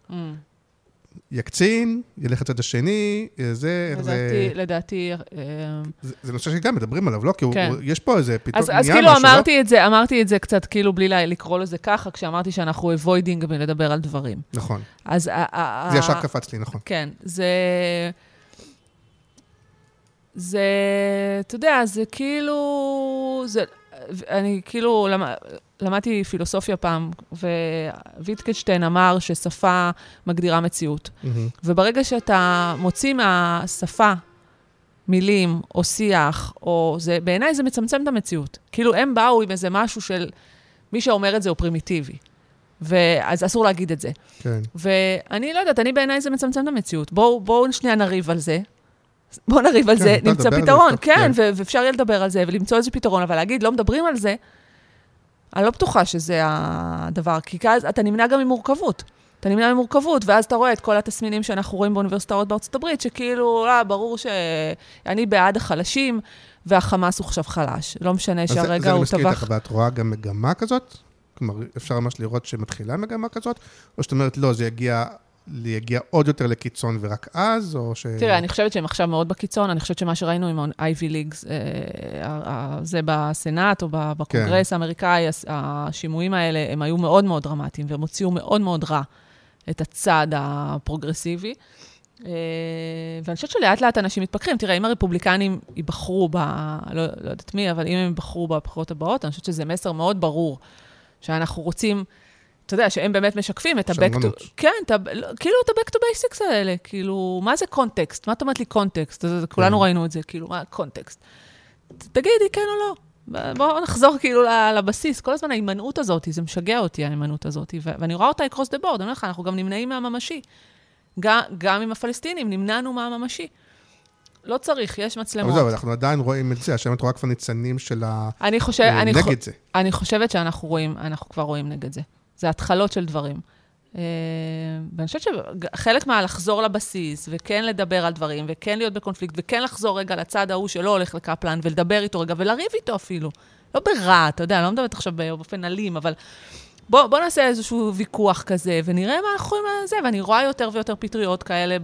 יקצין, ילך לצד השני, זה, איך זה... לדעתי, לדעתי... אה, זה, זה נושא שגם מדברים עליו, לא? כי כן. הוא, יש פה איזה פתאום אז, כאילו משהו, לא? אמרתי את זה, אמרתי את זה קצת כאילו בלי לקרוא לזה ככה, כשאמרתי שאנחנו avoiding מלדבר על דברים. נכון. אז... זה ישר קפץ לי, נכון. כן, זה... זה, אתה יודע, זה כאילו... זה, אני כאילו למ, למדתי פילוסופיה פעם, וויטקנשטיין אמר ששפה מגדירה מציאות. מהמם. וברגע שאתה מוציא מהשפה מילים או שיח, או זה, בעיניי זה מצמצם את המציאות. כאילו, הם באו עם איזה משהו של... מי שאומר את זה הוא פרימיטיבי. ואז אסור להגיד את זה. כן. ואני לא יודעת, אני בעיניי זה מצמצם את המציאות. בואו בוא שנייה נריב על זה. בואו נריב על כן, זה, נמצא זה, פתרון. טוב, כן, כן. ואפשר יהיה לדבר על זה ולמצוא איזה פתרון, אבל להגיד, לא מדברים על זה, אני לא בטוחה שזה הדבר, כי אז אתה נמנע גם ממורכבות. אתה נמנע ממורכבות, ואז אתה רואה את כל התסמינים שאנחנו רואים באוניברסיטאות בארצות הברית, שכאילו, אה, ברור שאני בעד החלשים, והחמאס הוא עכשיו חלש. לא משנה אז זה- שהרגע זה אני הוא מסכים טבח... איתך, ואת רואה גם מגמה כזאת? כלומר, אפשר ממש לראות שמתחילה מגמה כזאת? או שאת אומרת, לא, זה יגיע, יגיע עוד יותר לקיצון ורק אז, או ש... תראה, אני חושבת שהם עכשיו מאוד בקיצון, אני חושבת שמה שראינו עם ה-Ivy Leagues, זה בסנאט או בקונגרס האמריקאי, הס- השימועים האלה, הם היו מאוד מאוד דרמטיים, והם הוציאו מאוד מאוד רע את הצד הפרוגרסיבי. אה, ואני חושבת שלאט לאט אנשים מתפכחים. תראה, אם הרפובליקנים ייבחרו ב... לא, לא יודעת מי, אבל אם הם ייבחרו בבחירות הבאות, אני חושבת שזה מסר מאוד ברור, שאנחנו רוצים... אתה יודע, שהם באמת משקפים את ה-back to... כן, את ה... לא, כאילו את ה-back to basics האלה, כאילו, מה זה קונטקסט? מה את אומרת לי קונטקסט? אז כולנו כן. ראינו את זה, כאילו, מה קונטקסט? תגידי, כן או לא. בואו נחזור כאילו לבסיס. כל הזמן ההימנעות הזאת, זה משגע אותי, ההימנעות הזאת. ואני רואה אותה across the board, אני אומר לך, אנחנו גם נמנעים מהממשי. גם, גם עם הפלסטינים, נמנענו מהממשי. לא צריך, יש אבל מצלמות. זהו, אנחנו עדיין רואים את זה, עכשיו את רואה כבר ניצנים של ה... אני, חושב, אני, חו- נגד זה. אני חושבת שאנחנו רואים, אנחנו כבר רואים נגד זה. זה התחלות של דברים. אה, ואני חושבת שחלק מהלחזור לבסיס, וכן לדבר על דברים, וכן להיות בקונפליקט, וכן לחזור רגע לצד ההוא שלא הולך לקפלן, ולדבר איתו רגע, ולריב איתו אפילו. לא ברע, אתה יודע, אני לא מדברת עכשיו באופן אלים, אבל בוא, בוא נעשה איזשהו ויכוח כזה, ונראה מה אנחנו יכולים לזה. ואני רואה יותר ויותר פטריות כאלה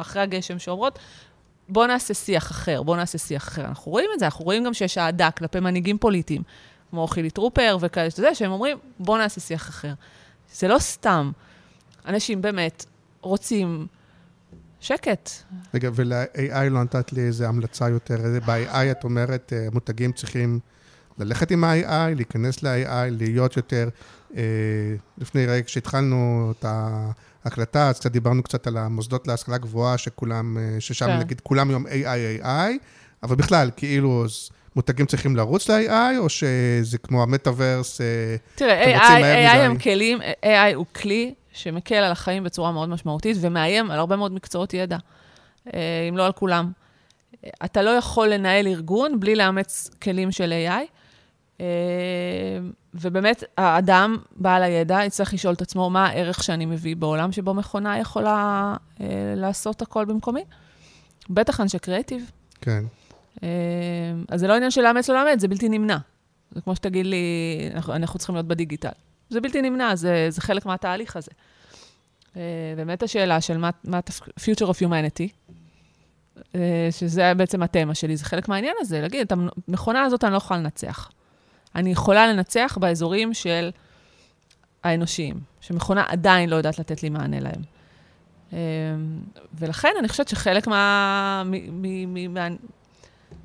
אחרי הגשם שאומרות, בוא נעשה שיח אחר, בוא נעשה שיח אחר. אנחנו רואים את זה, אנחנו רואים גם שיש אהדה כלפי מנהיגים פוליטיים, כמו חילי טרופר וכאלה, שאתה יודע, שהם אומרים, בוא נעשה שיח אחר. זה לא סתם. אנשים באמת רוצים שקט. רגע, ול-AI לא נתת לי איזה המלצה יותר. ב-AI את אומרת, אה, מותגים צריכים ללכת עם ה-AI, להיכנס ל-AI, להיות יותר... אה, לפני רגע, כשהתחלנו את ההקלטה, אז קצת דיברנו קצת על המוסדות להשכלה גבוהה, שכולם, אה, ששם כן. נגיד כולם היום AI, AI, אבל בכלל, כאילו, אז מותגים צריכים לרוץ ל-AI, או שזה כמו המטאוורס, אה, תראה, אתם רוצים מהר AI, AI מדי. הם כלים, AI הוא כלי שמקל על החיים בצורה מאוד משמעותית ומאיים על הרבה מאוד מקצועות ידע, אה, אם לא על כולם. אתה לא יכול לנהל ארגון בלי לאמץ כלים של AI, אה, ובאמת, האדם, בעל הידע, יצטרך לשאול את עצמו מה הערך שאני מביא בעולם שבו מכונה יכולה לעשות הכל במקומי. בטח אנשי קריאיטיב. כן. אה, אז זה לא עניין של לאמץ או לאמץ, זה בלתי נמנע. זה כמו שתגיד לי, אנחנו, אנחנו צריכים להיות בדיגיטל. זה בלתי נמנע, זה, זה חלק מהתהליך הזה. אה, באמת השאלה של מה, מה future of humanity, אה, שזה בעצם התמה שלי, זה חלק מהעניין הזה, להגיד, את המכונה הזאת אני לא יכולה לנצח. אני יכולה לנצח באזורים של האנושיים, שמכונה עדיין לא יודעת לתת לי מענה להם. אה, ולכן אני חושבת שחלק מה, מ, מ, מ, מה,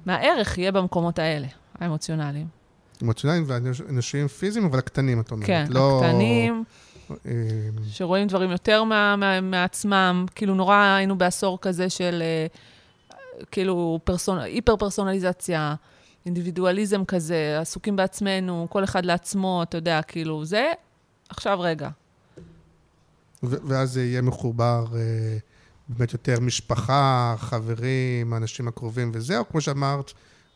מהערך יהיה במקומות האלה, האמוציונליים. אמוציונליים ואנושיים פיזיים, אבל הקטנים, את אומרת. כן, לא, הקטנים, אה, שרואים דברים יותר מה, מה, מעצמם, כאילו נורא היינו בעשור כזה של אה, כאילו פרסונ... היפר-פרסונליזציה, אינדיבידואליזם כזה, עסוקים בעצמנו, כל אחד לעצמו, אתה יודע, כאילו, זה, עכשיו רגע. ואז זה יהיה מחובר אה, באמת יותר משפחה, חברים, האנשים הקרובים וזה, או כמו שאמרת,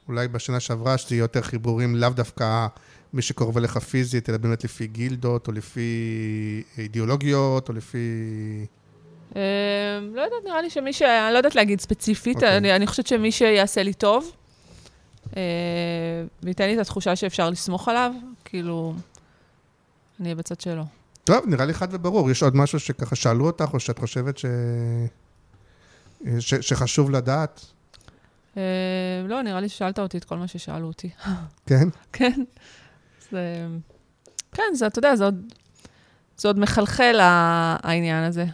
אולי בשנה שעברה, שזה יהיה יותר חיבורים, לאו דווקא מי שקרוב אליך פיזית, אלא באמת לפי גילדות, או לפי אידיאולוגיות, או לפי... אה, לא יודעת, נראה לי שמי ש... אני לא יודעת להגיד ספציפית, אוקיי. אני, אני חושבת שמי שיעשה לי טוב, אה, וייתן לי את התחושה שאפשר לסמוך עליו, כאילו, אני אהיה בצד שלו. טוב, נראה לי חד וברור. יש עוד משהו שככה שאלו אותך, או שאת חושבת ש... ש... שחשוב לדעת? אה, לא, נראה לי ששאלת אותי את כל מה ששאלו אותי. [LAUGHS] כן? כן. זה... כן, זה, אתה יודע, זה עוד, זה עוד מחלחל העניין הזה.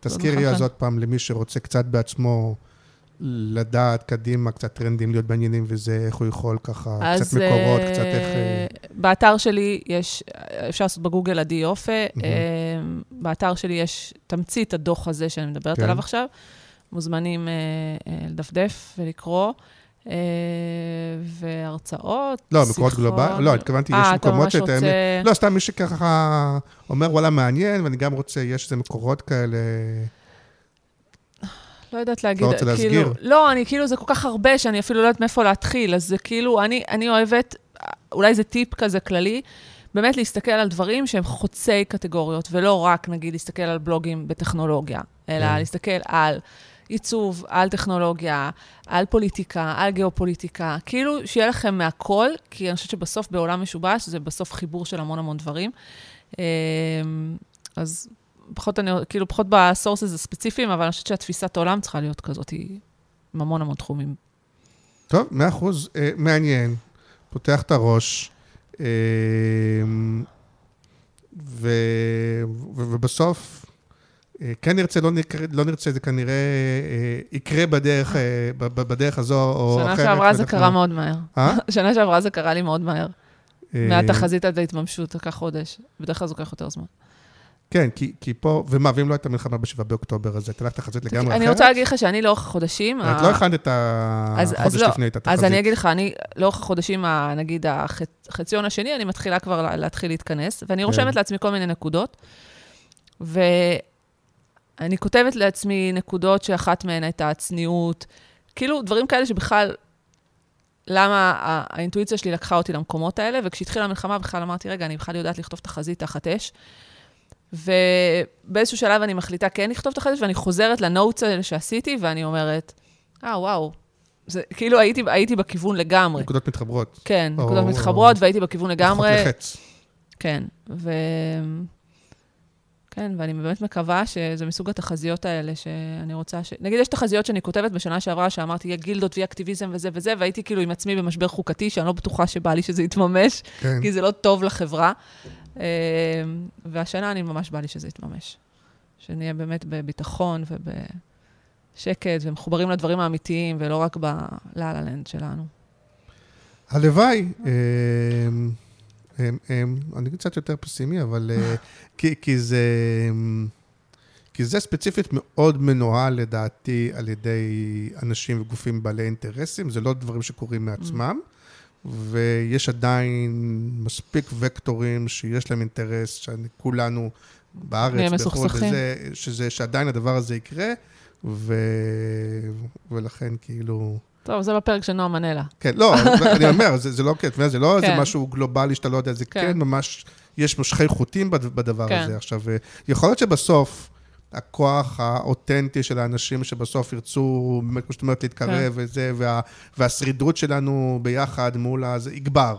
תזכירי אז עוד פעם למי שרוצה קצת בעצמו לדעת קדימה, קצת טרנדים, להיות בעניינים וזה, איך הוא יכול ככה, אז, קצת מקורות, אה, קצת איך... אה, באתר שלי יש, אפשר לעשות בגוגל עדי יופה, אה, באתר שלי יש תמצית הדוח הזה שאני מדברת כן. עליו עכשיו. מוזמנים אה, אה, לדפדף ולקרוא. אה, והרצאות, לא, מקורות גלובליים, לא, התכוונתי, יש מקומות שאתה... רוצה... לא, סתם מי שככה אומר, וואלה, מעניין, ואני גם רוצה, יש איזה מקורות כאלה... לא יודעת להגיד, לא רוצה להסגיר. כאילו, לא, אני כאילו, זה כל כך הרבה שאני אפילו לא יודעת מאיפה להתחיל, אז זה כאילו, אני, אני אוהבת, אולי זה טיפ כזה כללי, באמת להסתכל על דברים שהם חוצי קטגוריות, ולא רק, נגיד, להסתכל על בלוגים בטכנולוגיה, אלא כן. להסתכל על עיצוב, על טכנולוגיה, על פוליטיקה, על גיאופוליטיקה, כאילו שיהיה לכם מהכל, כי אני חושבת שבסוף בעולם משובש זה בסוף חיבור של המון המון דברים. אמ, אז פחות, אני, כאילו, פחות בסורסס הספציפיים, אבל אני חושבת שהתפיסת העולם צריכה להיות כזאת, היא עם המון המון תחומים. טוב, מאה אחוז, אה, מעניין, פותח את הראש, אה, ו, ו, ובסוף, אה, כן נרצה, לא, נקרא, לא נרצה, זה כנראה אה, יקרה בדרך, אה, ב- ב- בדרך הזו או אחרת. שנה שעברה זה קרה מאוד מהר. אה? [LAUGHS] שנה שעברה זה קרה לי מאוד מהר. אה, מהתחזית עד ההתממשות, לקח חודש. בדרך כלל זה לוקח יותר זמן. כן, כי, כי פה, ומה, ואם לא הייתה מלחמה ב-7 באוקטובר, אז הייתה לך תחזית לגמרי אחרת? אני רוצה להגיד לך שאני לאורך החודשים... את ה- לא הכנת את החודש לא. לפני את התחזית. אז אני אגיד לך, אני לאורך החודשים, נגיד החציון השני, אני מתחילה כבר לה- להתחיל להתכנס, ואני רושמת לעצמי כל מיני נקודות, ואני כותבת לעצמי נקודות שאחת מהן הייתה הצניעות, כאילו דברים כאלה שבכלל, למה האינטואיציה שלי לקחה אותי למקומות האלה, וכשהתחילה המלחמה בכלל אמרתי, רגע, אני בכלל יודעת לכתוב תחזית תחת אש. ובאיזשהו שלב אני מחליטה כן לכתוב תחזית, ואני חוזרת לנוטס האלה שעשיתי, ואני אומרת, אה, וואו, זה, כאילו הייתי, הייתי בכיוון לגמרי. נקודות מתחברות. כן, או- נקודות מתחברות, והייתי בכיוון לגמרי. פחות לחץ. כן, ו... כן, ואני באמת מקווה שזה מסוג התחזיות האלה שאני רוצה ש... נגיד, יש תחזיות שאני כותבת בשנה שעברה, שאמרתי, יהיה גילדות ויהיה אקטיביזם וזה וזה, והייתי כאילו עם עצמי במשבר חוקתי, שאני לא בטוחה שבא לי שזה יתממש, כן. כי זה לא טוב לחברה. אה, והשנה אני ממש בא לי שזה יתממש. שנהיה באמת בביטחון ובשקט ומחוברים לדברים האמיתיים, ולא רק בלה-לה לנד שלנו. הלוואי. אמ, אמ, אמ, אני קצת יותר פסימי, אבל... אה, [LAUGHS] כי, זה... אמ, כי זה ספציפית מאוד מנוהל לדעתי על ידי אנשים וגופים בעלי אינטרסים, זה לא דברים שקורים מעצמם, ויש עדיין מספיק וקטורים שיש להם אינטרס, שכולנו בארץ, בחו"ל. וזה, שזה, שעדיין הדבר הזה יקרה, ו... ולכן כאילו... טוב, זה בפרק של נועה מנלה. כן, לא, [LAUGHS] אני אומר, זה, זה לא, כן, זה לא איזה כן. משהו גלובלי שאתה לא יודע, זה כן, כן. ממש, יש משכי חוטים בד- בדבר כן. הזה. עכשיו, אה, יכול להיות שבסוף, הכוח האותנטי של האנשים שבסוף ירצו, באמת, כמו שאת אומרת, להתקרב כן. וזה, וה, והשרידות שלנו ביחד מול הזה, יגבר.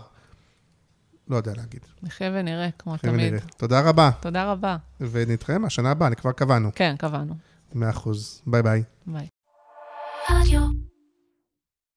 לא יודע להגיד. נחיה ונראה, כמו אחרי תמיד. ונראה. תודה רבה, תודה רבה. ונתראה מהשנה הבאה, אני כבר קבענו. כן, קבענו. מאה אחוז. ביי ביי. ביי.